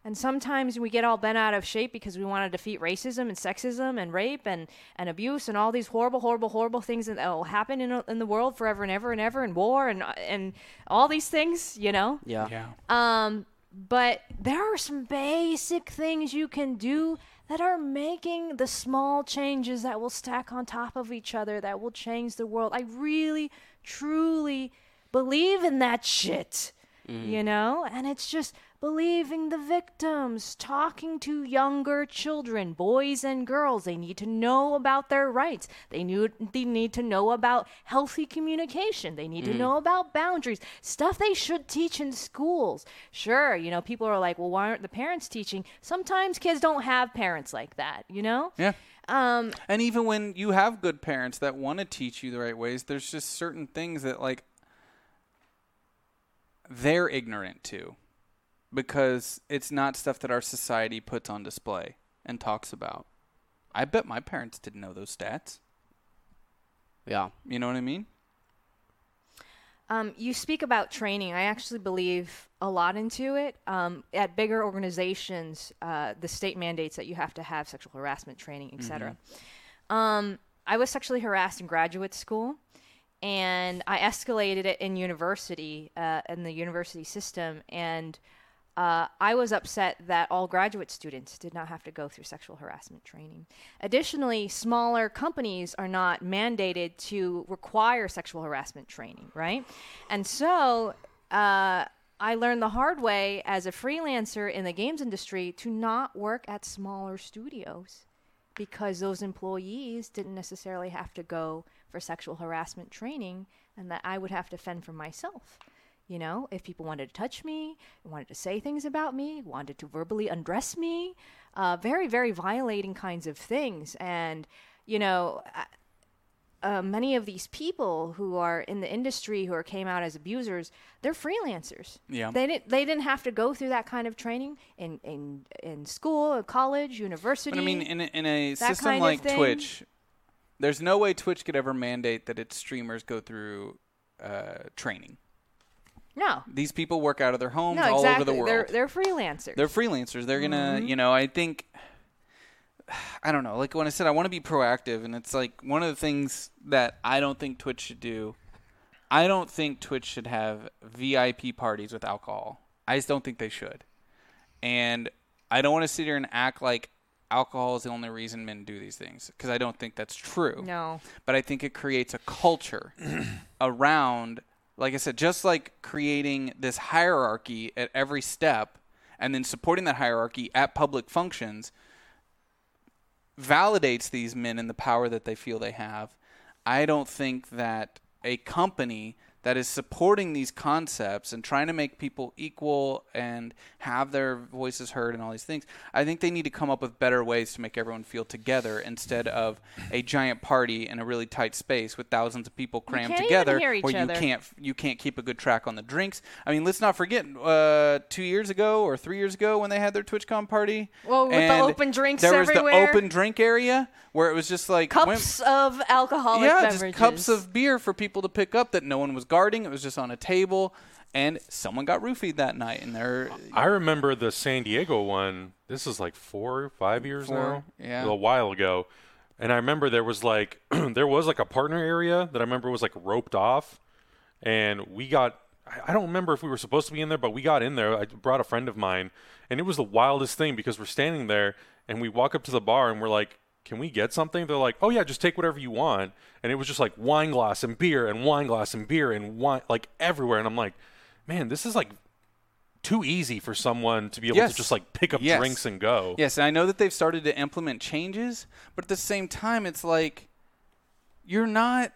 and sometimes we get all bent out of shape because we want to defeat racism and sexism and rape and, and abuse and all these horrible, horrible, horrible things that will happen in, in the world forever and ever and ever and war and and all these things, you know. Yeah. Yeah. Um, but there are some basic things you can do that are making the small changes that will stack on top of each other that will change the world. I really, truly believe in that shit, you know? And it's just believing the victims, talking to younger children, boys and girls. They need to know about their rights. They, knew, they need to know about healthy communication. They need to know about boundaries, stuff they should teach in schools. Sure, you know, people are like, well, why aren't the parents teaching? Sometimes kids don't have parents like that, you know? Yeah. Um, And even when you have good parents that want to teach you the right ways, there's just certain things that like they're ignorant to because it's not stuff that our society puts on display and talks about. I bet my parents didn't know those stats. Yeah. You know what I mean? Um, you speak about training. I actually believe a lot into it. Um, at bigger organizations, uh, the state mandates that you have to have sexual harassment training, etc. Um, I was sexually harassed in graduate school, and I escalated it in university, uh, in the university system, and uh, I was upset that all graduate students did not have to go through sexual harassment training. Additionally, smaller companies are not mandated to require sexual harassment training, right? And so uh, I learned the hard way as a freelancer in the games industry to not work at smaller studios because those employees didn't necessarily have to go for sexual harassment training and that I would have to fend for myself. You know, if people wanted to touch me, wanted to say things about me, wanted to verbally undress me, uh, very, very violating kinds of things. And, you know, uh, many of these people who are in the industry who are came out as abusers, they're freelancers. Yeah. They didn't. They didn't have to go through that kind of training in in in school, college, university. But I mean, in a, in a system kind of like thing. Twitch, there's no way Twitch could ever mandate that its streamers go through uh, training. No. These people work out of their homes No, all exactly. over the world. They're they're freelancers. They're freelancers. They're gonna, Mm-hmm. you know, I think, I don't know. Like when I said I want to be proactive, and it's like one of the things that I don't think Twitch should do. I don't think Twitch should have VIP parties with alcohol. I just don't think they should. And I don't want to sit here and act like alcohol is the only reason men do these things because I don't think that's true no. but I think it creates a culture around, like I said, just like creating this hierarchy at every step and then supporting that hierarchy at public functions validates these men in the power that they feel they have. I don't think that a company that is supporting these concepts and trying to make people equal and have their voices heard and all these things, I think they need to come up with better ways to make everyone feel together instead of a giant party in a really tight space with thousands of people crammed together where you other. can't you can't keep a good track on the drinks. I mean, let's not forget uh, two years ago or three years ago when they had their TwitchCon party. Well, with the open drinks there was everywhere. the open drink area where it was just like Cups of alcoholic yeah, beverages. just cups of beer for people to pick up that no one was guarding. It was just on a table, and someone got roofied that night, and they're I remember the San Diego one. This is like four or five years Four, now. yeah. A while ago. And I remember there was like there was like a partner area that I remember was like roped off, and we got. I don't remember if we were supposed to be in there, but we got in there. I brought a friend of mine, and it was the wildest thing because we're standing there and we walk up to the bar and we're like, "Can we get something?" They're like, "Oh yeah, just take whatever you want." And it was just like wine glass and beer and wine glass and beer and wine like everywhere. And I'm like, "Man, this is like too easy for someone to be able Yes. to just like pick up Yes. drinks and go." Yes, and I know that they've started to implement changes, but at the same time, it's like you're not.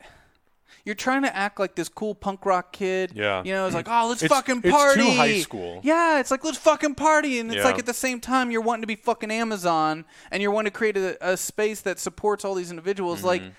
You're trying to act like this cool punk rock kid. Yeah. You know, it's like, oh, let's It's- fucking it's too party. high school. Yeah, it's like let's fucking party, and it's Yeah. like at the same time you're wanting to be fucking Amazon, and you're wanting to create a, a space that supports all these individuals. Like, Mm-hmm.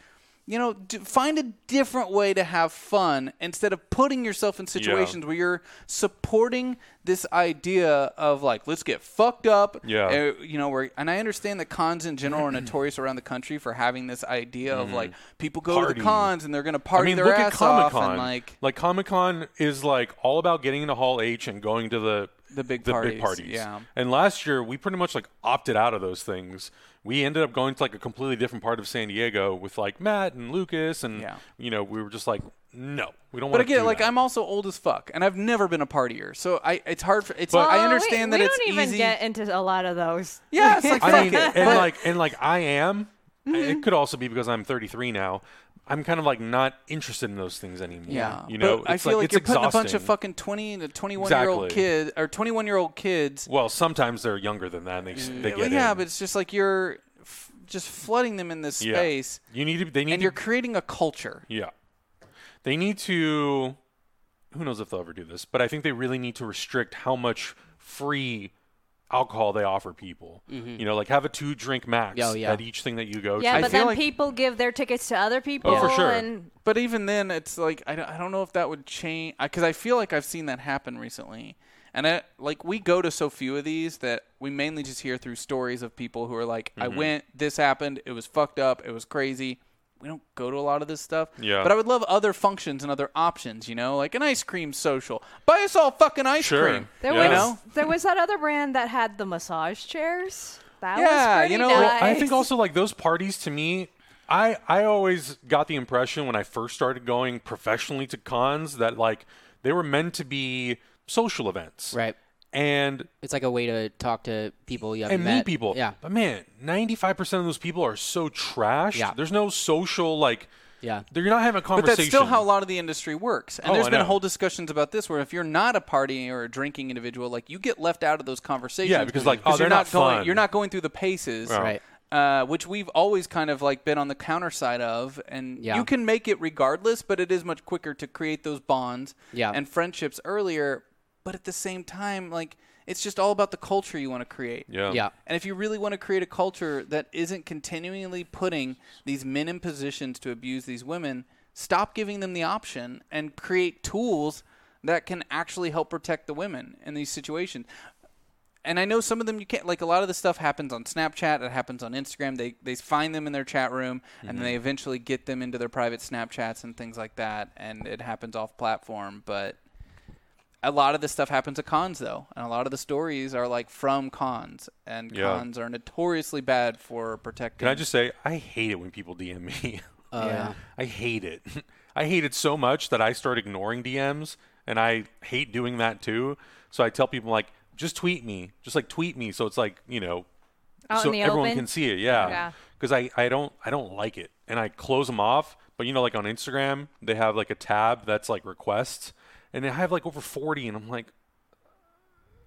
You know, d- find a different way to have fun instead of putting yourself in situations where you're supporting this idea of like, let's get fucked up. Yeah. uh, you know, where and I understand that cons in general are notorious around the country for having this idea of like people go to the cons and they're gonna party I mean, their look ass at Comic off Con. and like like Comic Con is like all about getting into Hall H and going to the The big the parties, big parties. yeah. And last year we pretty much like opted out of those things. We ended up going to like a completely different part of San Diego with like Matt and Lucas, and Yeah. you know we were just like, no, we don't But want to. But again, do like that. I'm also old as fuck, and I've never been a partier, so I it's hard for it's. But- I Well, understand we, that we it's don't even easy. get into a lot of those. yeah, it's like I mean, it. and But- like and like I am. Mm-hmm. It could also be because I'm 33 now. I'm kind of like not interested in those things anymore. yeah, you know, but I feel like, it's you're putting a bunch of fucking 20 to 21 year old Exactly. kids or 21 year old kids. Well, sometimes they're younger than that. And they, they mm. get yeah, in. but it's just like you're f- just flooding them in this Yeah. space, You need to. They need and to you're creating a culture. Yeah. They need to who knows if they'll ever do this, but I think they really need to restrict how much free alcohol they offer people. You know, like have a two drink max Oh, yeah. at each thing that you go Yeah, to. I but feel then like- people give their tickets to other people. Oh, for sure. And But even then, it's like I don't, I don't know if that would change because I feel like I've seen that happen recently, and I, like we go to so few of these that we mainly just hear through stories of people who are like, Mm-hmm. "I went, this happened, it was fucked up, it was crazy." We don't go to a lot of this stuff. Yeah. But I would love other functions and other options. You know, like an ice cream social. Buy us all fucking ice Sure. cream. there Yeah. You was know? there was that other brand that had the massage chairs. That Yeah, was pretty you know, nice. well, I think also like those parties to me, I I always got the impression when I first started going professionally to cons that like they were meant to be social events. Right. And It's like a way to talk to people you haven't and met. meet people. Yeah. But man, ninety five percent of those people are so trashed. Yeah. There's no social like Yeah. You're not having a conversation. But that's still how a lot of the industry works. And Oh, there's I been know. whole discussions about this where if you're not a partying or a drinking individual, like you get left out of those conversations. Yeah, because, like, oh, you're they're not, not going fun. you're not going through the paces. Yeah. Right. Uh, which we've always kind of like been on the counter side of, and Yeah. you can make it regardless, but it is much quicker to create those bonds Yeah. and friendships earlier. But at the same time, like it's just all about the culture you want to create. Yeah. Yeah. And if you really want to create a culture that isn't continually putting these men in positions to abuse these women, stop giving them the option and create tools that can actually help protect the women in these situations. And I know some of them you can't like a lot of the stuff happens on Snapchat, it happens on Instagram. They they find them in their chat room and then mm-hmm. they eventually get them into their private Snapchats and things like that and it happens off platform, but a lot of this stuff happens at cons though, and a lot of the stories are like from cons, and Yeah. cons are notoriously bad for protecting. Can I just say, I hate it when people DM me. Oh, yeah. I hate it. I hate it so much that I start ignoring DMs, and I hate doing that too. So I tell people like, just tweet me, just like tweet me, so it's like you know, Out so in the everyone open? can see it. Yeah. Yeah. Because I I don't I don't like it, and I close them off. But you know, like on Instagram, they have like a tab that's like requests, and I have like over forty, and I'm like,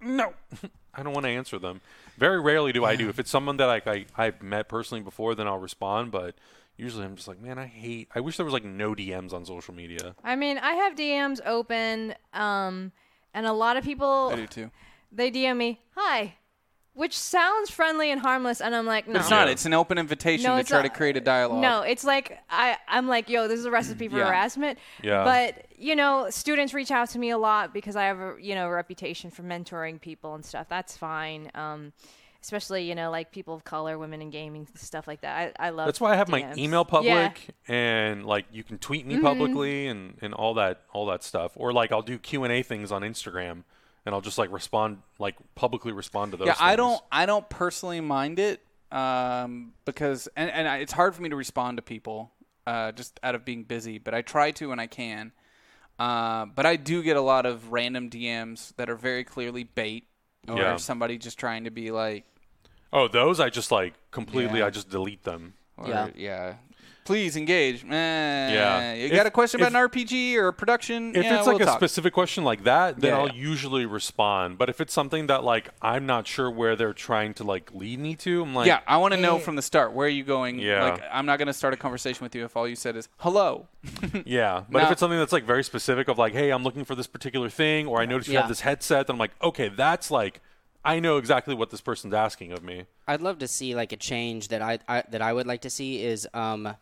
no, I don't want to answer them. Very rarely do I do. If it's someone that like I I've met personally before, then I'll respond. But usually I'm just like, man, I hate. I wish there was like no DMs on social media. I mean, I have DMs open, um, and a lot of people I do too. they DM me, "Hi," which sounds friendly and harmless, and I'm like, no, But it's not. Yeah. It's an open invitation No, to it's try not- to create a dialogue. No, it's like I, I'm like, yo, this is a recipe for Yeah. harassment. Yeah. But you know, students reach out to me a lot because I have a you know a reputation for mentoring people and stuff. That's fine. Um, especially you know like people of color, women in gaming, stuff like that. I, I love. That's why I have my DMs. email public Yeah. Mm-hmm. and like you can tweet me publicly and, and all that all that stuff. Or like I'll do Q and A things on Instagram and I'll just like respond like publicly respond to those. yeah, I don't. I don't personally mind it um, because, and and I, it's hard for me to respond to people uh, just out of being busy. But I try to when I can. Uh, but I do get a lot of random DMs that are very clearly bait, or Yeah. somebody just trying to be like, Oh, those I just like completely. Yeah. I just delete them. or, Yeah. yeah. Please engage. Eh, Yeah. You If- got a question about if- an RPG or a production? If yeah, it's we'll like a talk. specific question like that, then Yeah, I'll yeah. usually respond. But if it's something that like I'm not sure where they're trying to like lead me to, I'm like, yeah, I want to know from the start where are you going. Yeah. Like, I'm not going to start a conversation with you if all you said is hello. Yeah, but if it's something that's like very specific of like, hey, I'm looking for this particular thing, or I noticed you Yeah. have this headset, then I'm like, okay, that's like, I know exactly what this person's asking of me. I'd love to see like a change that I, I that I would like to see is um, b- with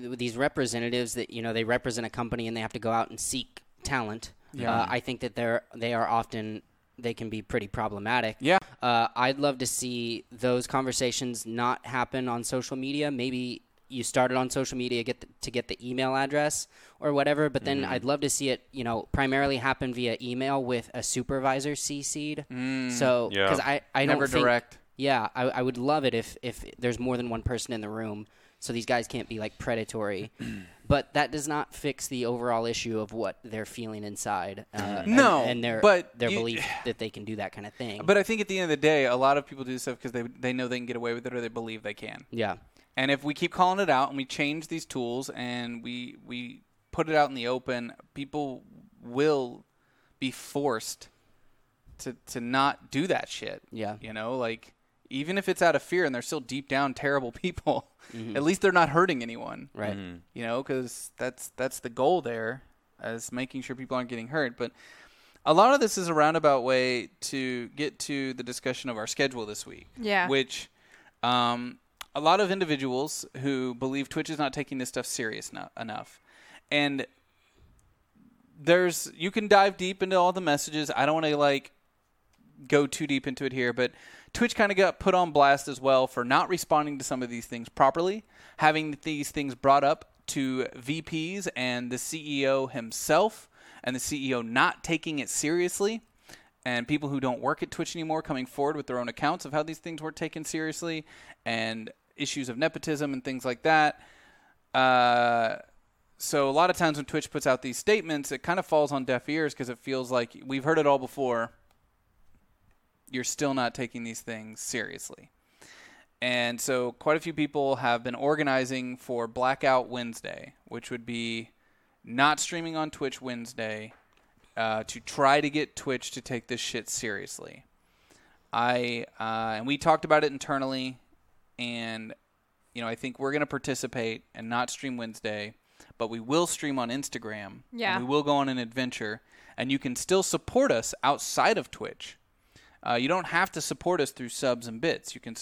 these representatives that you know they represent a company and they have to go out and seek talent. Yeah. Uh, I think that they're they are often they can be pretty problematic. Yeah. Uh, I'd love to see those conversations not happen on social media. Maybe you started on social media get the, to get the email address or whatever, but then Mm-hmm. I'd love to see it, you know, primarily happen via email with a supervisor CC'd. So, Yeah. because I, I Mm. Never don't think, direct. yeah, I, I would love it if if there's more than one person in the room, so these guys can't be like predatory. but that does not fix the overall issue of what they're feeling inside. Uh, and- No, and, their but their you- belief that they can do that kind of thing. But I think at the end of the day, a lot of people do stuff because they they know they can get away with it or they believe they can. yeah, And if we keep calling it out and we change these tools and we we put it out in the open, people will be forced to to not do that shit. Yeah. You know, like even if it's out of fear and they're still deep down terrible people, Mm-hmm. at least they're not hurting anyone. right. You know, because that's that's the goal there, as making sure people aren't getting hurt. But a lot of this is a roundabout way to get to the discussion of our schedule this week. Yeah. Which um, a lot of individuals who believe Twitch is not taking this stuff serious no- enough, and there's you can dive deep into all the messages. I don't want to like go too deep into it here, but Twitch kind of got put on blast as well for not responding to some of these things properly, having these things brought up to VPs and the CEO himself, and the CEO not taking it seriously, and people who don't work at Twitch anymore coming forward with their own accounts of how these things were taken seriously, and issues of nepotism and things like that. Uh, so a lot of times when Twitch puts out these statements, it kind of falls on deaf ears because it feels like we've heard it all before you're still not taking these things seriously. And so, quite a few people have been organizing for Blackout Wednesday, which would be not streaming on Twitch Wednesday, uh, to try to get Twitch to take this shit seriously. I uh, and we talked about it internally, and you know I think we're gonna participate and not stream Wednesday, but we will stream on Instagram. Yeah. and we will go on an adventure, and you can still support us outside of Twitch. Uh, you don't have to support us through subs and bits. You can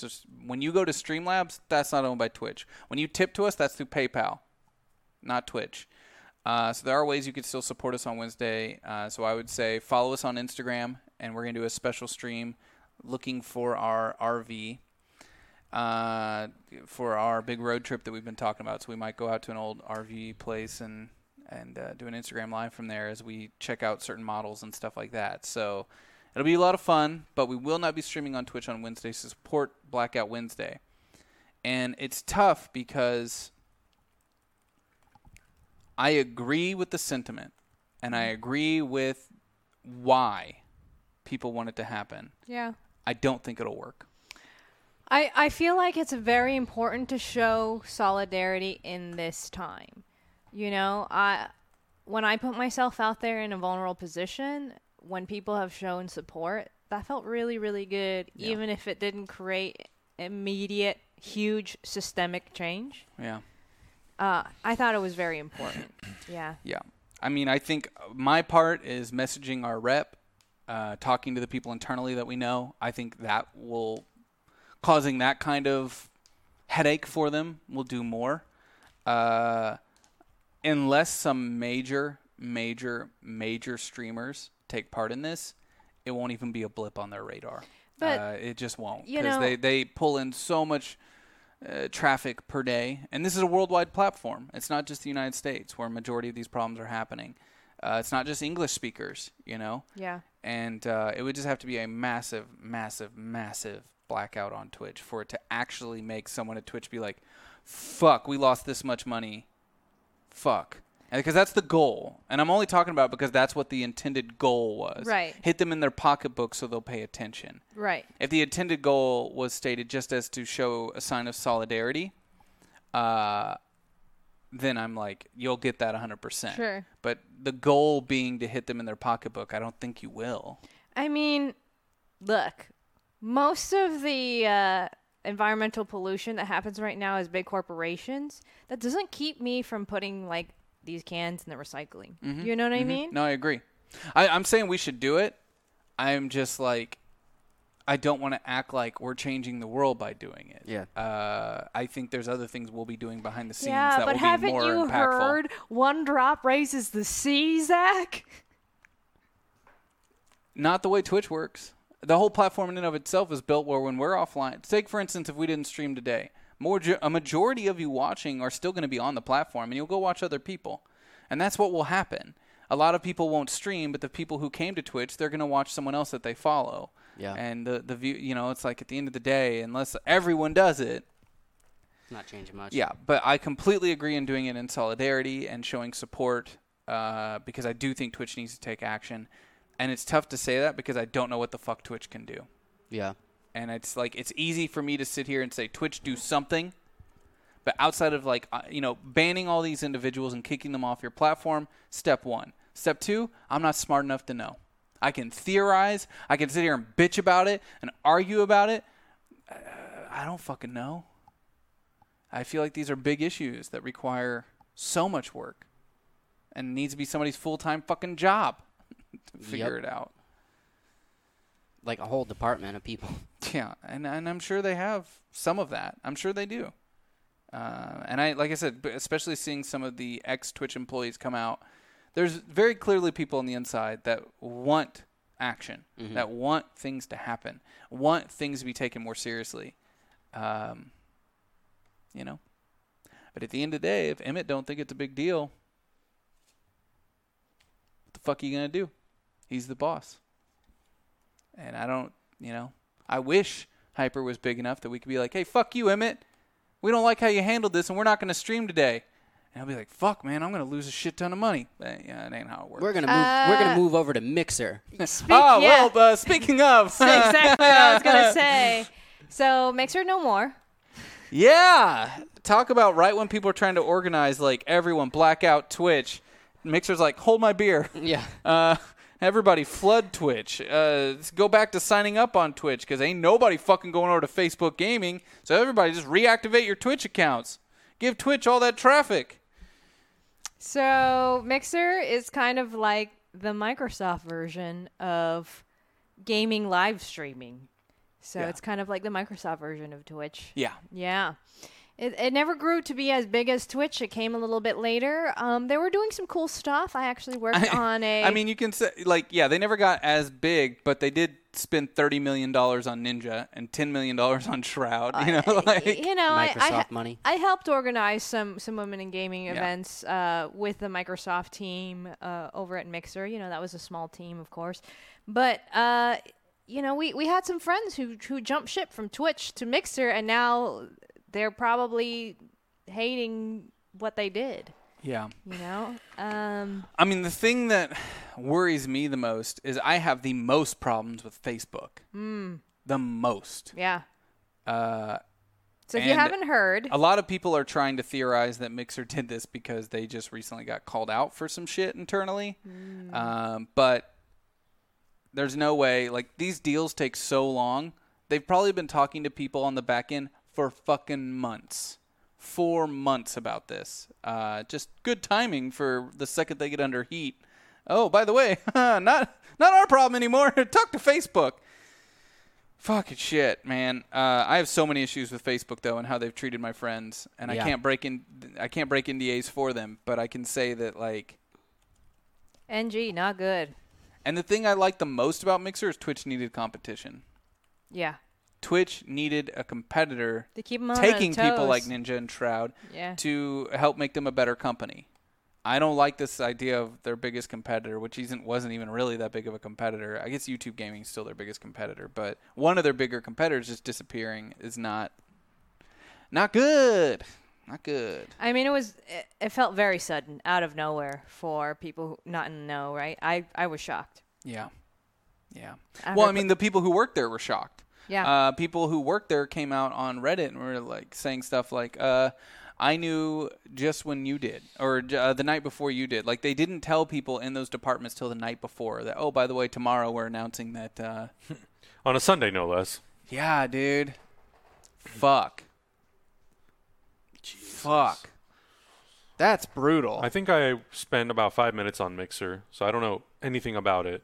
when you go to Streamlabs, that's not owned by Twitch. When you tip to us, that's through PayPal, not Twitch. Uh, so there are ways you could still support us on Wednesday. Uh, so I would say follow us on Instagram, and we're gonna do a special stream looking for our RV uh, for our big road trip that we've been talking about. So we might go out to an old RV place and and uh, do an Instagram live from there as we check out certain models and stuff like that. So it'll be a lot of fun, but we will not be streaming on Twitch on Wednesday to support Blackout Wednesday. And it's tough because I agree with the sentiment and I mm-hmm. agree with why people want it to happen. Yeah. I don't think it'll work. I, I feel like it's very important to show solidarity in this time. You know, I when I put myself out there in a vulnerable position, when people have shown support, that felt really, really good, Yeah. even if it didn't create immediate, huge systemic change. Yeah. Uh, I thought it was very important. Yeah. Yeah. I mean, I think my part is messaging our rep, uh, talking to the people internally that we know. I think that will causing that kind of headache for them will do more. Uh, unless some major, major, major streamers take part in this, it won't even be a blip on their radar. But, uh, it just won't because they they pull in so much uh, traffic per day, and this is a worldwide platform. It's not just the United States where a majority of these problems are happening. Uh, it's not just English speakers, you know, Yeah. and uh, it would just have to be a massive, massive, massive blackout on Twitch for it to actually make someone at Twitch be like, "Fuck, we lost this much money. Fuck." Because that's the goal, and I'm only talking about because that's what the intended goal was. Right. Hit them in their pocketbook so they'll pay attention. Right. If the intended goal was stated just as to show a sign of solidarity, uh, then I'm like, you'll get that 100%. Sure. But the goal being to hit them in their pocketbook, I don't think you will. I mean, look, most of the uh, environmental pollution that happens right now is big corporations. That doesn't keep me from putting like these cans in the recycling. You know what I mean? No, I agree. I, I'm saying we should do it. I'm just like, I don't want to act like we're changing the world by doing it. Yeah. Uh, I think there's other things we'll be doing behind the scenes Yeah, that but will be haven't you heard one drop raises the sea, Zach? not the way Twitch works. The whole platform in and of itself is built where when we're offline, take for instance, if we didn't stream today, more a majority of you watching are still going to be on the platform, and you'll go watch other people, and that's what will happen. A lot of people won't stream, but the people who came to Twitch, they're going to watch someone else that they follow. Yeah. And the the view, you know, it's like at the end of the day, unless everyone does it, Not changing much. yeah, but I completely agree in doing it in solidarity and showing support uh, because I do think Twitch needs to take action. And it's tough to say that because I don't know what the fuck Twitch can do. Yeah. And it's like it's easy for me to sit here and say Twitch do something, but outside of like uh, you know banning all these individuals and kicking them off your platform, step one. Step two, I'm not smart enough to know. I can theorize, I can sit here and bitch about it and argue about it. Uh, I don't fucking know. I feel like these are big issues that require so much work and needs to be somebody's full time fucking job to figure Yep. it out. Like a whole department of people. Yeah, and and I'm sure they have some of that. I'm sure they do. Uh, and I, like I said, especially seeing some of the ex Twitch employees come out, there's very clearly people on the inside that want action, that want things to happen, want things to be taken more seriously. Um, you know, but at the end of the day, if Emmett don't think it's a big deal, what the fuck are you gonna do? He's the boss. And I don't, you know, I wish Hyper was big enough that we could be like, hey, fuck you, Emmett. We don't like how you handled this, and we're not going to stream today. And I'll be like, fuck, man, I'm going to lose a shit ton of money. But, yeah, it ain't how it works. We're gonna move. we're gonna move over to Mixer. Speak, oh, yeah. well, uh, speaking of. exactly what I was gonna say. So Mixer no more. Yeah. Talk about right when people are trying to organize, like, everyone blackout Twitch. Mixer's like, hold my beer. Yeah. Uh, everybody flood Twitch. Uh, go back to signing up on Twitch because ain't nobody fucking going over to Facebook Gaming. So everybody just reactivate your Twitch accounts. Give Twitch all that traffic. So Mixer is kind of like the Microsoft version of gaming live streaming. So Yeah. it's kind of like the Microsoft version of Twitch. Yeah. Yeah. It, it never grew to be as big as Twitch. It came a little bit later. Um, they were doing some cool stuff. I actually worked on a. I mean, you can say like, yeah, they never got as big, but they did spend thirty million dollars on Ninja and ten million dollars on Shroud. You know, like you know, I, I, Microsoft money. I helped organize some some women in gaming events uh, with the Microsoft team uh, over at Mixer. You know, that was a small team, of course, but uh, you know, we, we had some friends who who jumped ship from Twitch to Mixer, and now they're probably hating what they did. yeah. You know, um, I mean, the thing that worries me the most is I have the most problems with Facebook. Hmm. The most. yeah. Uh, So if you haven't heard, a lot of people are trying to theorize that Mixer did this because they just recently got called out for some shit internally. Um, but there's no way. Like these deals take so long. They've probably been talking to people on the back end for fucking months, four months about this. Uh, just good timing for the second they get under heat. Oh, by the way, not not our problem anymore. Talk to Facebook. Fucking shit, man. Uh, I have so many issues with Facebook though, and how they've treated my friends, and Yeah. I can't break in. I can't break NDAs for them, but I can say that like. NG not good. And the thing I like the most about Mixer is Twitch needed competition. Yeah, Twitch needed a competitor to keep them on taking people like. Ninja and Shroud Yeah. to help make them a better company. I don't like this idea of their biggest competitor, which isn't wasn't even really that big of a competitor. I guess YouTube gaming is still their biggest competitor, but one of their bigger competitors just disappearing is not not good. Not good. I mean, it was it, it felt very sudden, out of nowhere for people who not in the know, right? I I was shocked. Yeah. Yeah. I well, I mean, the people who worked there were shocked. Yeah. Uh, people who worked there came out on Reddit and were like saying stuff like, uh, "I knew just when you did, or uh, the night before you did." Like they didn't tell people in those departments till the night before that. Oh, by the way, tomorrow we're announcing that. Uh, On a Sunday, no less. yeah, dude. Fuck. Fuck. That's brutal. I think I spent about five minutes on Mixer, so I don't know anything about it.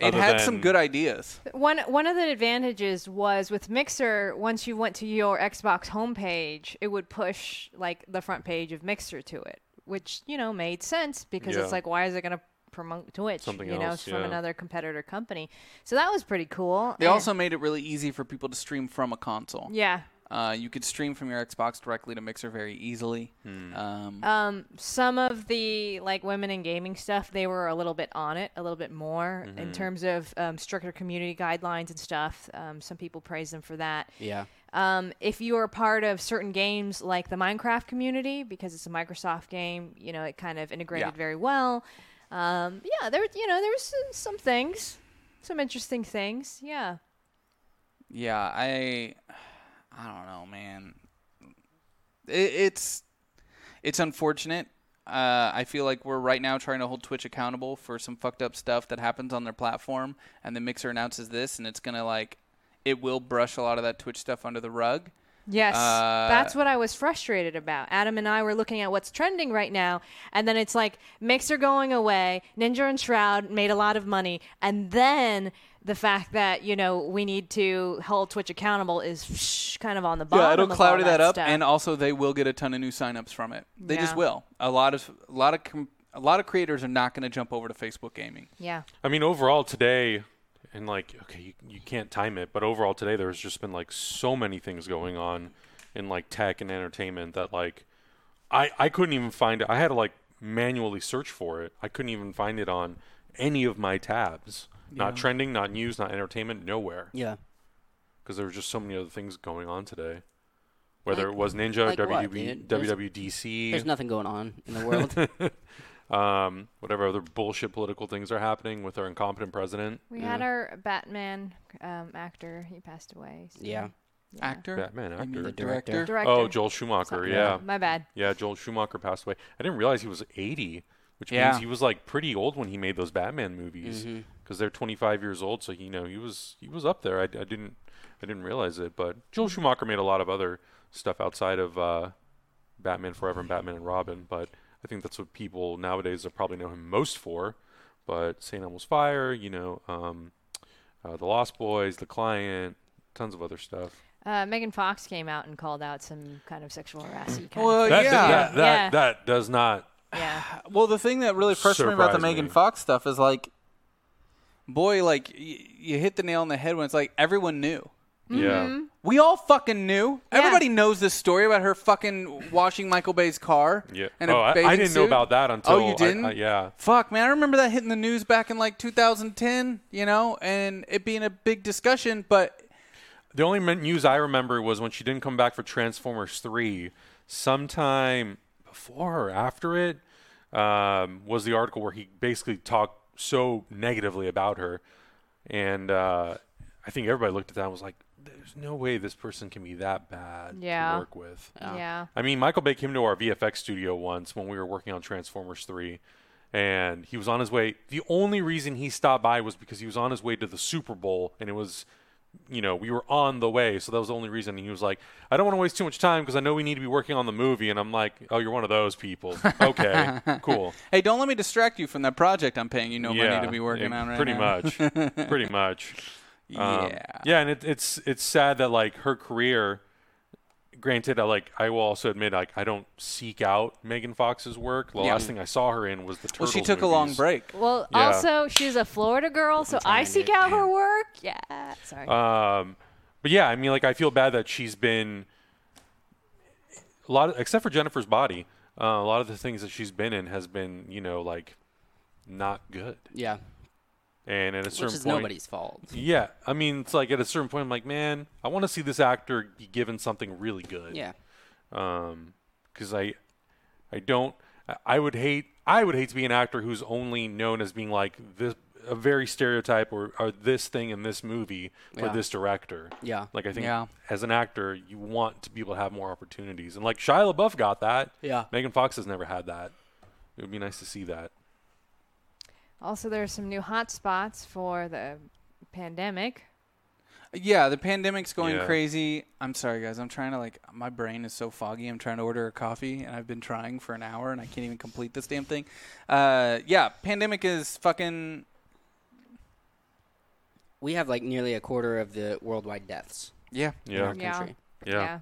It other had some good ideas. One one of the advantages was with Mixer. Once you went to your Xbox homepage, it would push like the front page of Mixer to it, which you know made sense because Yeah. it's like, why is it going to promote Twitch? Something you know, else, from yeah. another competitor company. So that was pretty cool. They And- also made it really easy for people to stream from a console. yeah. Uh, you could stream from your Xbox directly to Mixer very easily. Hmm. Um, Um, some of the like women in gaming stuff, they were a little bit on it, a little bit more Mm-hmm. in terms of um, stricter community guidelines and stuff. Um, some people praise them for that. Yeah. Um, if you are part of certain games like the Minecraft community, because it's a Microsoft game, you know it kind of integrated Yeah. very well. Um, yeah, there, you know, there was some, some things, some interesting things. Yeah. yeah, I, I don't know, man. It, it's, it's unfortunate. Uh, I feel like we're right now trying to hold Twitch accountable for some fucked up stuff that happens on their platform, and the Mixer announces this, and it's gonna like, it will brush a lot of that Twitch stuff under the rug. Yes, Uh, that's what I was frustrated about. Adam and I were looking at what's trending right now, and then it's like Mixer going away, Ninja and Shroud made a lot of money, and then the fact that you know we need to hold Twitch accountable is kind of on the bottom. Yeah, it'll of all cloudy that, up, and also they will get a ton of new signups from it. They just will. A lot of a lot of com- a lot of creators are not going to jump over to Facebook gaming. yeah, I mean, overall today, and like, okay, you, you can't time it, but overall today, there's just been like so many things going on in like tech and entertainment that like, I I couldn't even find it. I had to like manually search for it. I couldn't even find it on any of my tabs. Not Yeah. trending, not news, not entertainment, nowhere. Yeah. Because there were just so many other things going on today. Whether Like- it was Ninja, like what, WW, dude? There's- WWDC, There's nothing going on in the world. um, whatever other bullshit political things are happening with our incompetent president. we had our Batman um, actor. He passed away. so- yeah. Actor, Batman I mean, actor. the The director. Director. Oh, Joel Schumacher. Something. Yeah. My bad. Yeah, Joel Schumacher passed away. I didn't realize he was 80, which Yeah. means he was like pretty old when he made those Batman movies Mhm. Because they're 25 years old. So you know he was he was up there. I, I didn't I didn't realize it, but Joel Schumacher made a lot of other stuff outside of uh, Batman Forever and Batman and Robin. But I think that's what people nowadays are probably know him most for. But St. Elmo's Fire, you know, um, uh, The Lost Boys, The Client, tons of other stuff. Uh, Megan Fox came out and called out some kind of sexual harassment. Well, of That, yeah. that, that, Yeah. that does not. yeah. Well, the thing that really frustrates me about the Megan me. Fox stuff is like, boy, like y- you hit the nail on the head when it's like everyone knew. Yeah. We all fucking knew. Yeah. Everybody knows this story about her fucking washing Michael Bay's car. Yeah. And oh, I, I didn't know about that until. Oh, you didn't? I- yeah. Fuck, man, I remember that hitting the news back in like 2010, you know, and it being a big discussion. But The only news I remember was when she didn't come back for Transformers 3. Sometime before or after it um, was the article where he basically talked so negatively about her. And uh, I think everybody looked at that and was like, there's no way this person can be that bad Yeah. to work with. Yeah. I mean, Michael Bay came to our VFX studio once when we were working on Transformers 3, and he was on his way. The only reason he stopped by was because he was on his way to the Super Bowl, and it was, you know, we were on the way, so that was the only reason. And he was like, I don't want to waste too much time because I know we need to be working on the movie. And I'm like, oh, you're one of those people. Okay, cool. hey, don't let me distract you from that project I'm paying you no yeah, money to be working yeah, on right pretty now. much, pretty much. Um, yeah. yeah, and it, it's it's sad that like her career. Granted, I like I will also admit like I don't seek out Megan Fox's work. The Yeah. last thing I saw her in was the Well, she took a long break. Well, Yeah. also she's a Florida girl, so I seek to- out her work. Yeah. Sorry. Um, but yeah, I mean, like I feel bad that she's been a lot, of, except for Jennifer's Body. Uh, a lot of the things that she's been in has been, you know, like not good. Yeah, And at a which certain is point, nobody's fault. Yeah, I mean, it's like at a certain point, I'm like, man, I want to see this actor be given something really good. Yeah, Um, because I, I don't. I- I would hate. I would hate to be an actor who's only known as being like this, a very stereotype or, or this thing in this movie for Yeah. this director. yeah, Like I think Yeah. as an actor, you want to be able to have more opportunities, and like Shia LaBeouf got that. yeah. Megan Fox has never had that. It would be nice to see that. Also, there's some new hot spots for the pandemic. Yeah, the pandemic's going Yeah. crazy. I'm sorry, guys. I'm trying to like. My brain is so foggy. I'm trying to order a coffee, and I've been trying for an hour, and I can't even complete this damn thing. Uh, yeah, pandemic is fucking. We have like nearly a quarter of the worldwide deaths Yeah. in Yeah, our Yeah. country. yeah, Yeah.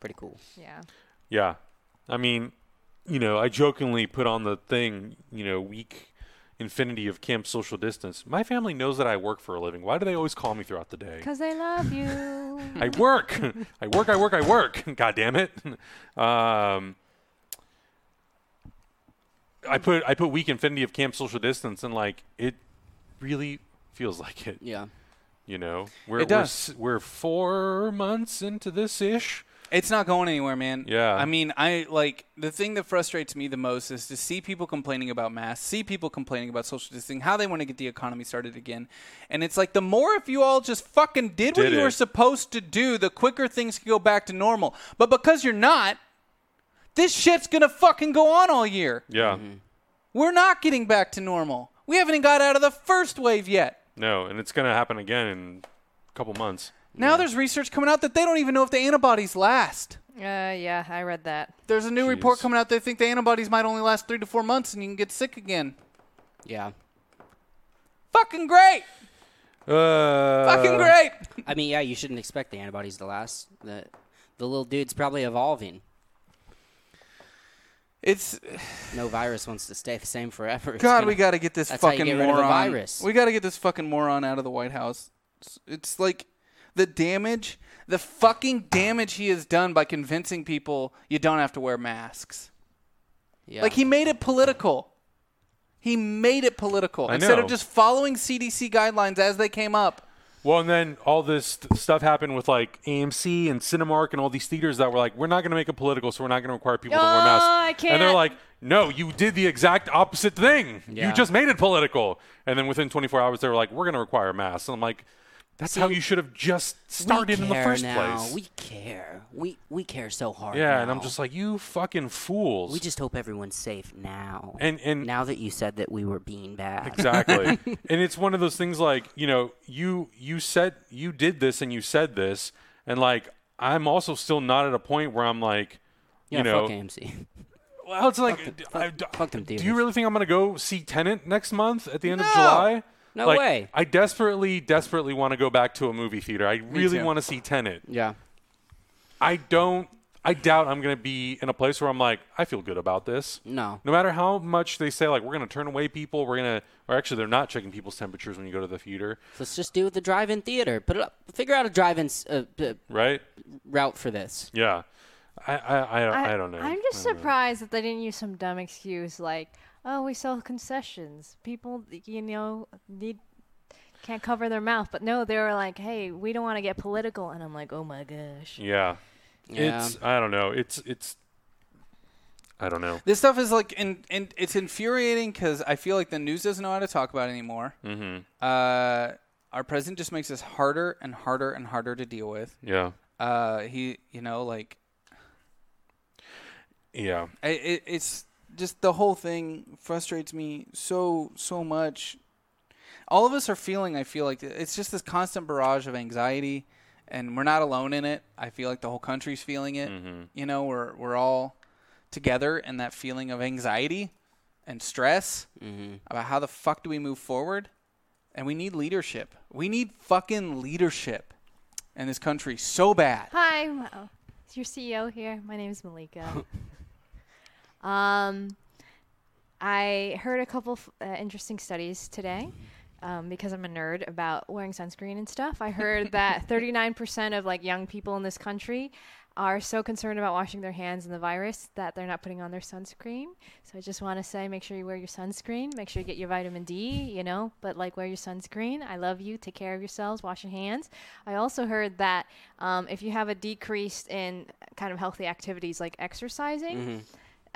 Pretty cool. Yeah. yeah. I mean, you know, I jokingly put on the thing, you know, week infinity of camp social distance. My family knows that I work for a living. Why do they always call me throughout the day? Because they love you. I work. I work. I work. I work. God damn it. Um, I put I put weak infinity of camp social distance, and like it really feels like it. Yeah, You know, we're It we're does. s- We're, four months into this ish. It's not going anywhere, man. Yeah. I mean, I like the thing that frustrates me the most is to see people complaining about masks, see people complaining about social distancing, how they want to get the economy started again. And it's like the more if you all just fucking did, what you it. were supposed to do, the quicker things can go back to normal. But because you're not, this shit's going to fucking go on all year. Yeah. Mm-hmm. We're not getting back to normal. We haven't even got out of the first wave yet. No, and it's gonna happen again in a couple months. Now there's research coming out that they don't even know if the antibodies last. uh, yeah, I read that. There's a new report coming out. They think the antibodies might only last three to four months, and you can get sick again. yeah. Fucking great! Uh, Fucking great! I mean, yeah, you shouldn't expect the antibodies to last. The the little dude's probably evolving. It's No virus wants to stay the same forever. It's God. gonna- We got to get this that's how you fucking get rid of a moron. virus. We got to get this fucking moron out of the White House. It's, it's like the damage, the fucking damage he has done by convincing people you don't have to wear masks. yeah. Like he made it political. He made it political I instead know. of just following CDC guidelines as they came up. Well, and then all this th- stuff happened with like AMC and Cinemark and all these theaters that were like, we're not going to make it political, so we're not going to require people to wear Oh, masks. I And they're like, no, you did the exact opposite thing. Yeah. You just made it political. And then within 24 hours, they were like, we're going to require masks. And I'm like, that's how you should have just started in the first now. place. We care. We we care so hard. yeah, and I'm just like, you fucking fools. We just hope everyone's safe now. and and now that you said that we were being bad. exactly and it's one of those things like you know you you said you did this and you said this and like i'm also still not at a point where i'm like Yeah, you know fuck AMC. well it's like them- I- fuck- fuck them do you really think i'm gonna go see Tenet next month at the end of july No like, way. I desperately, desperately want to go back to a movie theater. I really want to see Tenet. Yeah. I don't. I doubt I'm going to be in a place where I'm like, I feel good about this. No. No matter how much they say, like, we're going to turn away people, we're going to, or actually, they're not checking people's temperatures when you go to the theater, Let's just do it with the drive-in theater. Put it up. Figure out a drive-in uh, uh, right? route for this. Yeah. I, I, I, I, don't know. I'm just I don't know. surprised that they didn't use some dumb excuse like, "Oh, we sell concessions. People, you know, need can't cover their mouth." But no, they were like, "Hey, we don't want to get political." And I'm like, "Oh my gosh." Yeah. Yeah. It's, I don't know. It's, it's, I don't know. This stuff is like, in, in, it's infuriating because I feel like the news doesn't know how to talk about it anymore. hmm Uh, our president just makes this harder and harder and harder to deal with. Yeah. Uh, he, you know, like Yeah. I, it, it's just the whole thing frustrates me so so much. All of us are feeling. I feel like it's just this constant barrage of anxiety, and we're not alone in it. I feel like the whole country's feeling it. Mm-hmm. You know, we're we're all together in that feeling of anxiety and stress Mm-hmm. about how the fuck do we move forward, and we need leadership. We need fucking leadership in this country so bad. Hi, m- it's your CEO here. My name is Malika. um, I heard a couple f- uh, interesting studies today. Um, because I'm a nerd about wearing sunscreen and stuff, I heard that 39% of like young people in this country are so concerned about washing their hands and the virus that they're not putting on their sunscreen. So I just want to say, make sure you wear your sunscreen. Make sure you get your vitamin D. You know, but like wear your sunscreen. I love you. Take care of yourselves. Wash your hands. I also heard that um, if you have a decrease in kind of healthy activities like exercising,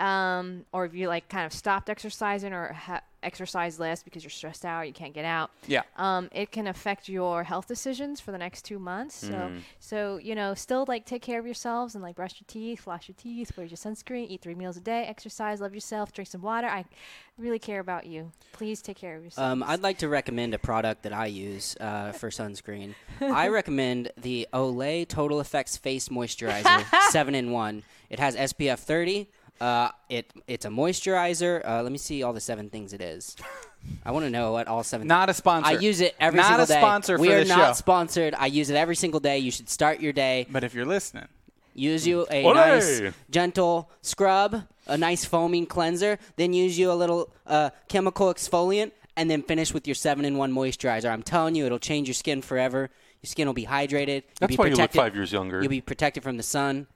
um, or if you like kind of stopped exercising or ha- exercise less because you're stressed out, you can't get out, Yeah. um, it can affect your health decisions for the next two months. So, so you know, still like take care of yourselves and like brush your teeth, floss your teeth, wear your sunscreen, eat three meals a day, exercise, love yourself, drink some water. I really care about you. Please take care of yourself. Um, I'd like to recommend a product that I use uh, for sunscreen. I recommend the Olay Total Effects Face Moisturizer 7 in 1. It has SPF 30. Uh, it It's a moisturizer. Uh, let me see all the seven things it is. I want to know what all seven Not a sponsor. I use it every Not single a sponsor we for are this not show. sponsored. I use it every single day. You should start your day. But if you're listening, Use you a Olay! nice, gentle scrub, a nice foaming cleanser, then use you a little uh, chemical exfoliant, and then finish with your 7 in 1 moisturizer. I'm telling you, it'll change your skin forever. Your skin will be hydrated. You'll That's be why you look five years younger. You'll be protected from the sun.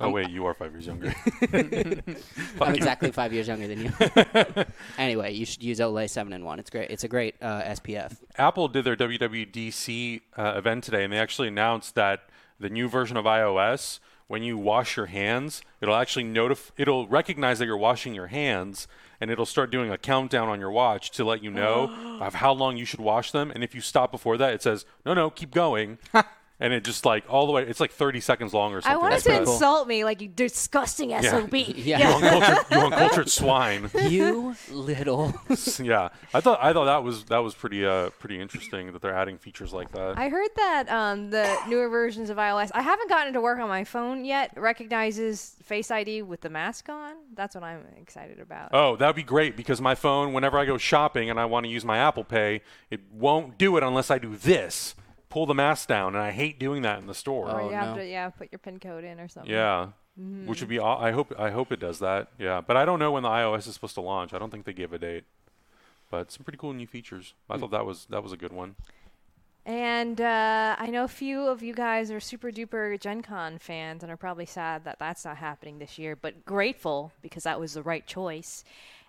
Oh wait, you are five years younger. I'm exactly five years younger than you. anyway, you should use Olay 7 and 1. It's great. It's a great uh, SPF. Apple did their WWDC uh, event today, and they actually announced that the new version of iOS, when you wash your hands, it'll actually notif- it'll recognize that you're washing your hands, and it'll start doing a countdown on your watch to let you know of how long you should wash them. And if you stop before that, it says, "No, no, keep going." And it just like all the way, it's like 30 seconds long or I something. wanted like to cool. insult me like you disgusting SOB. Yeah. You uncultured, you uncultured swine. you little. yeah, I thought I thought that was that was pretty uh pretty interesting that they're adding features like that. I heard that um, the newer versions of iOS, I haven't gotten it to work on my phone yet, recognizes Face ID with the mask on. That's what I'm excited about. Oh, that'd be great because my phone, whenever I go shopping and I want to use my Apple Pay, it won't do it unless I do this. Pull the mask down, and I hate doing that in the store. or Oh, you have no. to yeah put your pin code in or something. Yeah. Which would be I hope I hope it does that. Yeah, but I don't know when the iOS is supposed to launch. I don't think they gave a date. But some pretty cool new features. I thought that was that was a good one. And uh, I know a few of you guys are super duper Gen Con fans and are probably sad that that's not happening this year, but grateful because that was the right choice.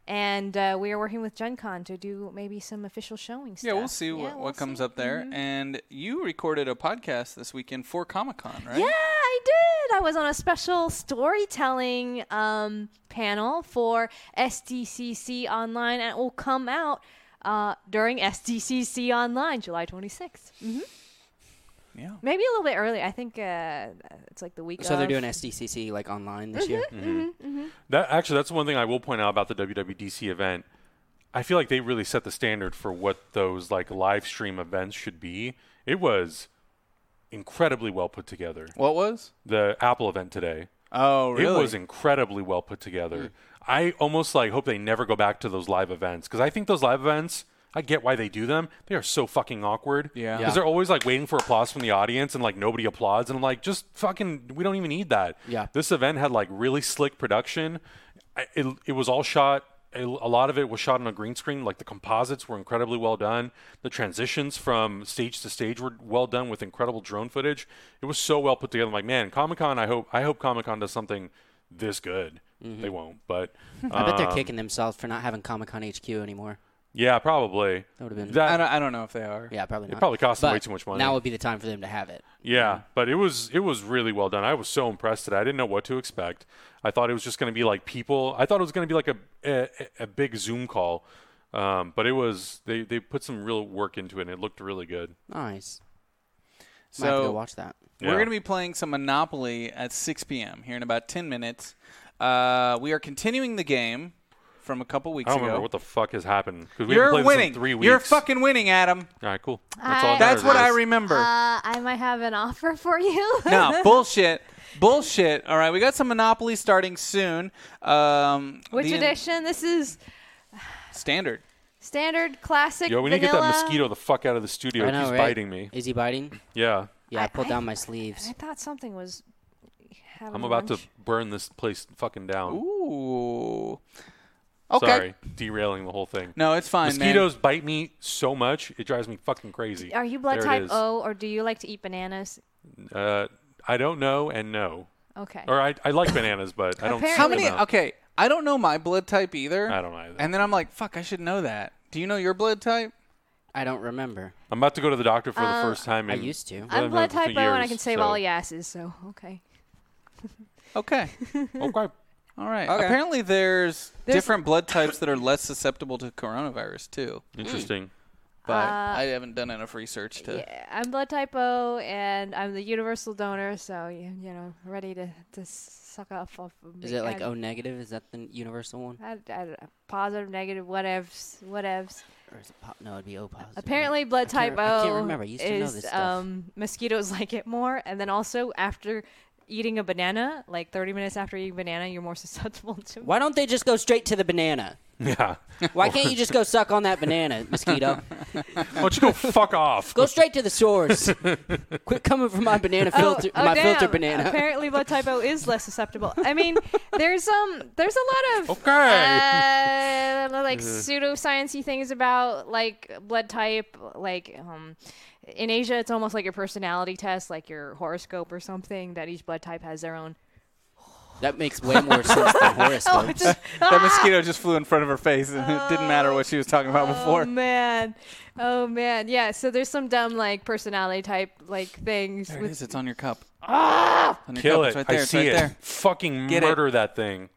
And uh, we are working with Gen Con to do maybe some official showing stuff. yeah, we'll see Yeah, what, we'll what comes see. up there. Mm-hmm. And you recorded a podcast this weekend for Comic Con, right? Yeah, I did. I was on a special storytelling um, panel for SDCC Online, and it will come out uh, during SDCC Online, July 26th. hmm Yeah. Maybe a little bit early. I think uh, it's like the week. So they're doing SDCC like online this year. Mm-hmm, mm-hmm, mm-hmm. That actually that's one thing I will point out about the WWDC event. I feel like they really set the standard for what those like live stream events should be. It was incredibly well put together. What was? The Apple event today. Oh, really? It was incredibly well put together. Hmm. I almost like hope they never go back to those live events because I think those live events I get why they do them. They are so fucking awkward. Yeah. Because Yeah. they're always like waiting for applause from the audience and like nobody applauds. And I'm like, just fucking, we don't even need that. Yeah. This event had like really slick production. It, it was all shot. A lot of it was shot on a green screen. Like the composites were incredibly well done. The transitions from stage to stage were well done with incredible drone footage. It was so well put together. I'm like, man, Comic Con. I hope I hope Comic Con does something this good. They won't, but I bet they're um, kicking themselves for not having Comic Con HQ anymore. Yeah, probably. That would've been- that. I don't, I don't know if they are. Yeah, probably not. probably cost them But way too much money. Now would be the time for them to have it. Yeah, but it was it was really well done. I was so impressed today. I didn't know what to expect. I thought it was just going to be like people. I thought it was going to be like a a, a big Zoom call, um, but it was they they put some real work into it. and It looked really good. Nice. Might have to go So watch that. we're going to be playing some Monopoly at 6 p.m. here in about 10 minutes. Uh, we are continuing the game from a couple weeks I don't ago. remember what the fuck has happened because we You're haven't played winning. this in three weeks. You're fucking winning, Adam. All right, cool. That's all. I- that That's what I remember. Uh, I might have an offer for you. no, bullshit. Bullshit. All right, we got some Monopoly starting soon. Um, Which the- edition? This is Standard. standard, classic, Yo, we need to get vanilla. that mosquito the fuck out of the studio. I know, He's right? biting me. Is he biting? Yeah, Yeah, I, I- pulled I- down my sleeves. I thought something was. having I'm about to lunch. burn this place fucking down. Ooh. Okay. Sorry, derailing the whole thing. No, it's fine, man. Mosquitoes bite me so much it drives me fucking crazy. Are you blood There it type is. O, or do you like to eat bananas? Uh, I don't know and no. Okay. Or I, I like bananas, but I don't. Apparently- How many? Okay, I don't know my blood type either. I don't either. And then I'm like, fuck, I should know that. Do you know your blood type? I don't remember. I'm about to go to the doctor for the Uh, first time. I In, used to. I'm blood type O, and I can save so- all yasses. So okay. Okay. okay. All right. Okay. Apparently, there's, There's- different blood types that are less susceptible to coronavirus too. Interesting. But Uh, I haven't done enough research to. Yeah, I'm blood type O, and I'm the universal donor. So you, you know, ready to to suck off of. Is it like O negative? Is that the universal one? I, I, positive, negative, whatevs, whatevs. Or is it po- no, it'd be O positive. Apparently, blood I can't- type I O can't remember. I used to know is this stuff. um, mosquitoes like it more, and then also after eating a banana, like 30 minutes after eating banana, you're more susceptible to. Why don't they just go straight to the banana? Yeah. Why can't you just go suck on that banana, mosquito? Why don't you go fuck off? Go straight to the source. Quit coming for my banana filter, oh, my damn. filter banana. Apparently, blood type O is less susceptible. I mean, there's um, there's a lot of Okay. uh, like pseudosciencey things about like blood type. Like um, in Asia, it's almost like your personality test, like your horoscope or something. That each blood type has their own. That makes way more sense than horoscopes. That mosquito just flew in front of her face, and it didn't matter what she was talking about Oh before. man, oh man, yeah. So there's some dumb like personality type like things. There it with, is. It's on your cup. Ah! On your Kill cup. it. It's right there. I it's see right it. there. Fucking Get it. murder that thing.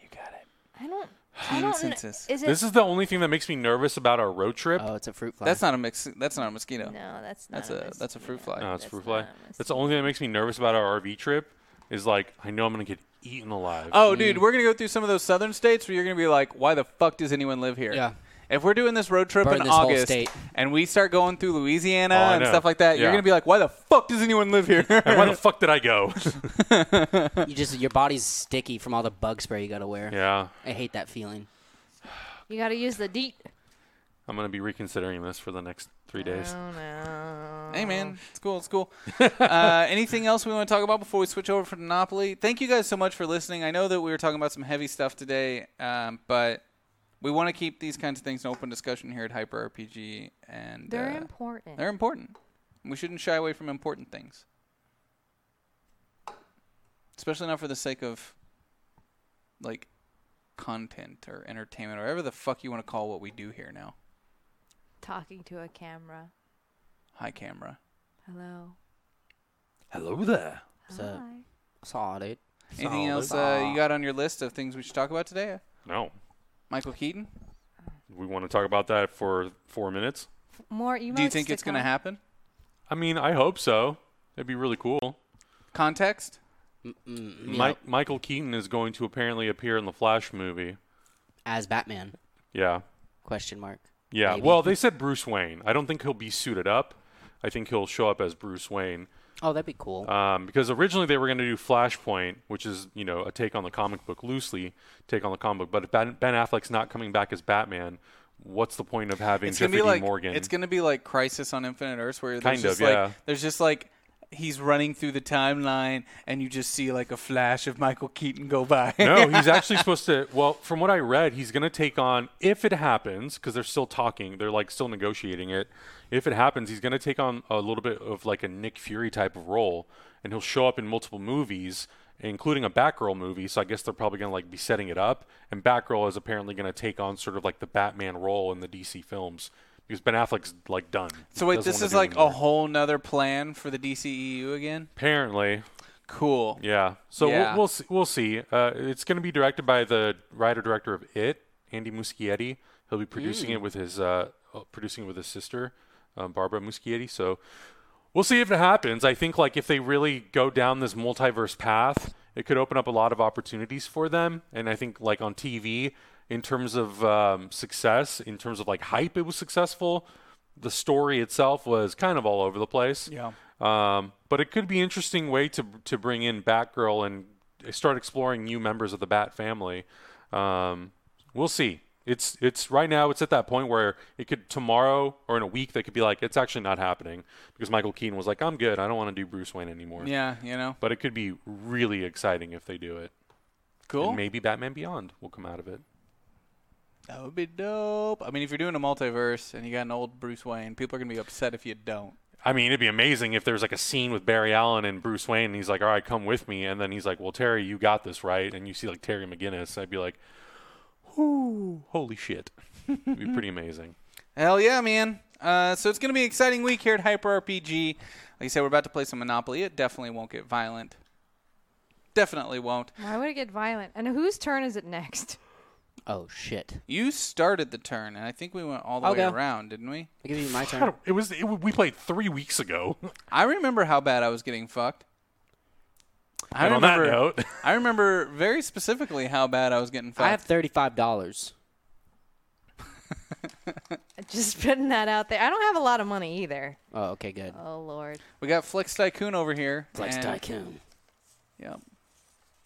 You got it. I don't. I don't. kn- Is it? This is the only thing that makes me nervous about our road trip. oh, it's a fruit fly. That's not a mix. That's not a mosquito. no, that's not. That's a that's a fruit fly. no, it's that's fruit fly. a That's the only thing that makes me nervous about our RV trip. Is like I know I'm gonna get eaten alive. Oh, dude, mm. we're gonna go through some of those southern states where you're gonna be like, "Why the fuck does anyone live here?" Yeah. If we're doing this road trip Burn in August state. and we start going through Louisiana Oh, and stuff like that, you're gonna be like, "Why the fuck does anyone live here?" And why the fuck did I go? you just your body's sticky from all the bug spray you got to wear. yeah, I hate that feeling. You got to use the deet. I'm gonna be reconsidering this for the next three days. Oh no. Hey man, it's cool. It's cool. uh, anything else we want to talk about before we switch over for Monopoly? Thank you guys so much for listening. I know that we were talking about some heavy stuff today, um, but we want to keep these kinds of things an open discussion here at Hyper RPG, and They're uh, important. they're important. We shouldn't shy away from important things, especially not for the sake of like content or entertainment or whatever the fuck you want to call what we do here now. Talking to a camera. Hi, camera. Hello. Hello there. So Hi. saw it. Anything Solid. else uh, you got on your list of things we should talk about today? No, Michael Keaton. we want to talk about that for four minutes. More emotes Do you think to it's going to happen? I mean, I hope so. It'd be really cool. Context? Mm, Mike, Michael Keaton is going to apparently appear in the Flash movie. as Batman? Yeah. Question mark. Yeah. Maybe. Well, they said Bruce Wayne. I don't think he'll be suited up. I think he'll show up as Bruce Wayne. Oh, that'd be cool. Um, because originally they were going to do Flashpoint, which is you know a take on the comic book loosely, take on the comic book. But if Ben, ben Affleck's not coming back as Batman, what's the point of having It's Jeffrey gonna be Dean like Morgan? it's gonna be like Crisis on Infinite Earths, where there's Kind just of, like yeah. there's just like he's running through the timeline, and you just see like a flash of Michael Keaton go by. no, he's actually supposed to. Well, from what I read, he's going to take on if it happens because they're still talking. They're like still negotiating it. If it happens, he's going to take on a little bit of like a Nick Fury type of role, and he'll show up in multiple movies, including a Batgirl movie. So I guess they're probably going to like be setting it up. And Batgirl is apparently going to take on sort of like the Batman role in the DC films because Ben Affleck's like done. So wait, this is like a whole nother plan for the DCEU again. apparently. Cool. Yeah. So Yeah. We'll, we'll see. We'll see. Uh, it's going to be directed by the writer director of It, Andy Muschietti. He'll be producing it with his uh, uh, producing it with his sister, um, Barbara Muschietti. So we'll see if it happens. I think like if they really go down this multiverse path, it could open up a lot of opportunities for them. And I think like on TV, in terms of um, success, in terms of like hype, it was successful. The story itself was kind of all over the place. Yeah. Um, but it could be an interesting way to to bring in Batgirl and start exploring new members of the Bat family. Um, we'll see. It's it's right now. It's at that point where it could tomorrow or in a week they could be like it's actually not happening because Michael Keaton was like I'm good. I don't want to do Bruce Wayne anymore. Yeah, you know. But it could be really exciting if they do it. Cool. And maybe Batman Beyond will come out of it. That would be dope. I mean, if you're doing a multiverse and you got an old Bruce Wayne, people are gonna be upset if you don't. I mean, it'd be amazing if there's like a scene with Barry Allen and Bruce Wayne, and he's like, "All right, come with me," and then he's like, "Well, Terry, you got this, right?" And you see like Terry McGinnis, I'd be like, "Whoo, holy shit!" It'd be pretty amazing. Hell yeah, man. Uh, so it's going to be an exciting week here at Hyper RPG. Like I said, we're about to play some Monopoly. It definitely won't get violent. Definitely won't. Why would it get violent? And whose turn is it next? Oh shit! You started the turn, and I think we went all the I'll way go. around, didn't we? I give you my turn. It was it, we played three weeks ago. I remember how bad I was getting fucked. I and on that remember. note, I remember very specifically how bad I was getting fucked. I have thirty-five dollars. Just putting that out there. I don't have a lot of money either. Oh, okay, good. Oh lord. we got Flex Tycoon over here. Flex and- Tycoon. Yep.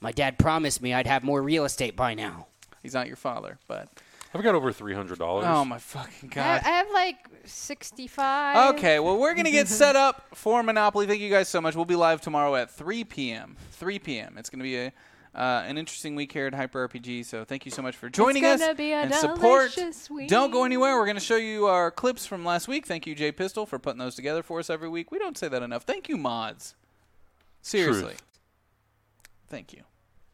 My dad promised me I'd have more real estate by now. He's not your father, but I've got over three hundred dollars. oh my fucking god. I have like 65. Okay, well, we're going to get set up for Monopoly. Thank you guys so much. We'll be live tomorrow at 3 p.m. 3 p.m. It's going to be a, uh, an interesting week here at Hyper RPG. So thank you so much for joining us gonna be a and support. week. Don't go anywhere. We're going to show you our clips from last week. Thank you, Jay Pistol, for putting those together for us every week. We don't say that enough. Thank you, mods. Seriously. Truth. Thank you.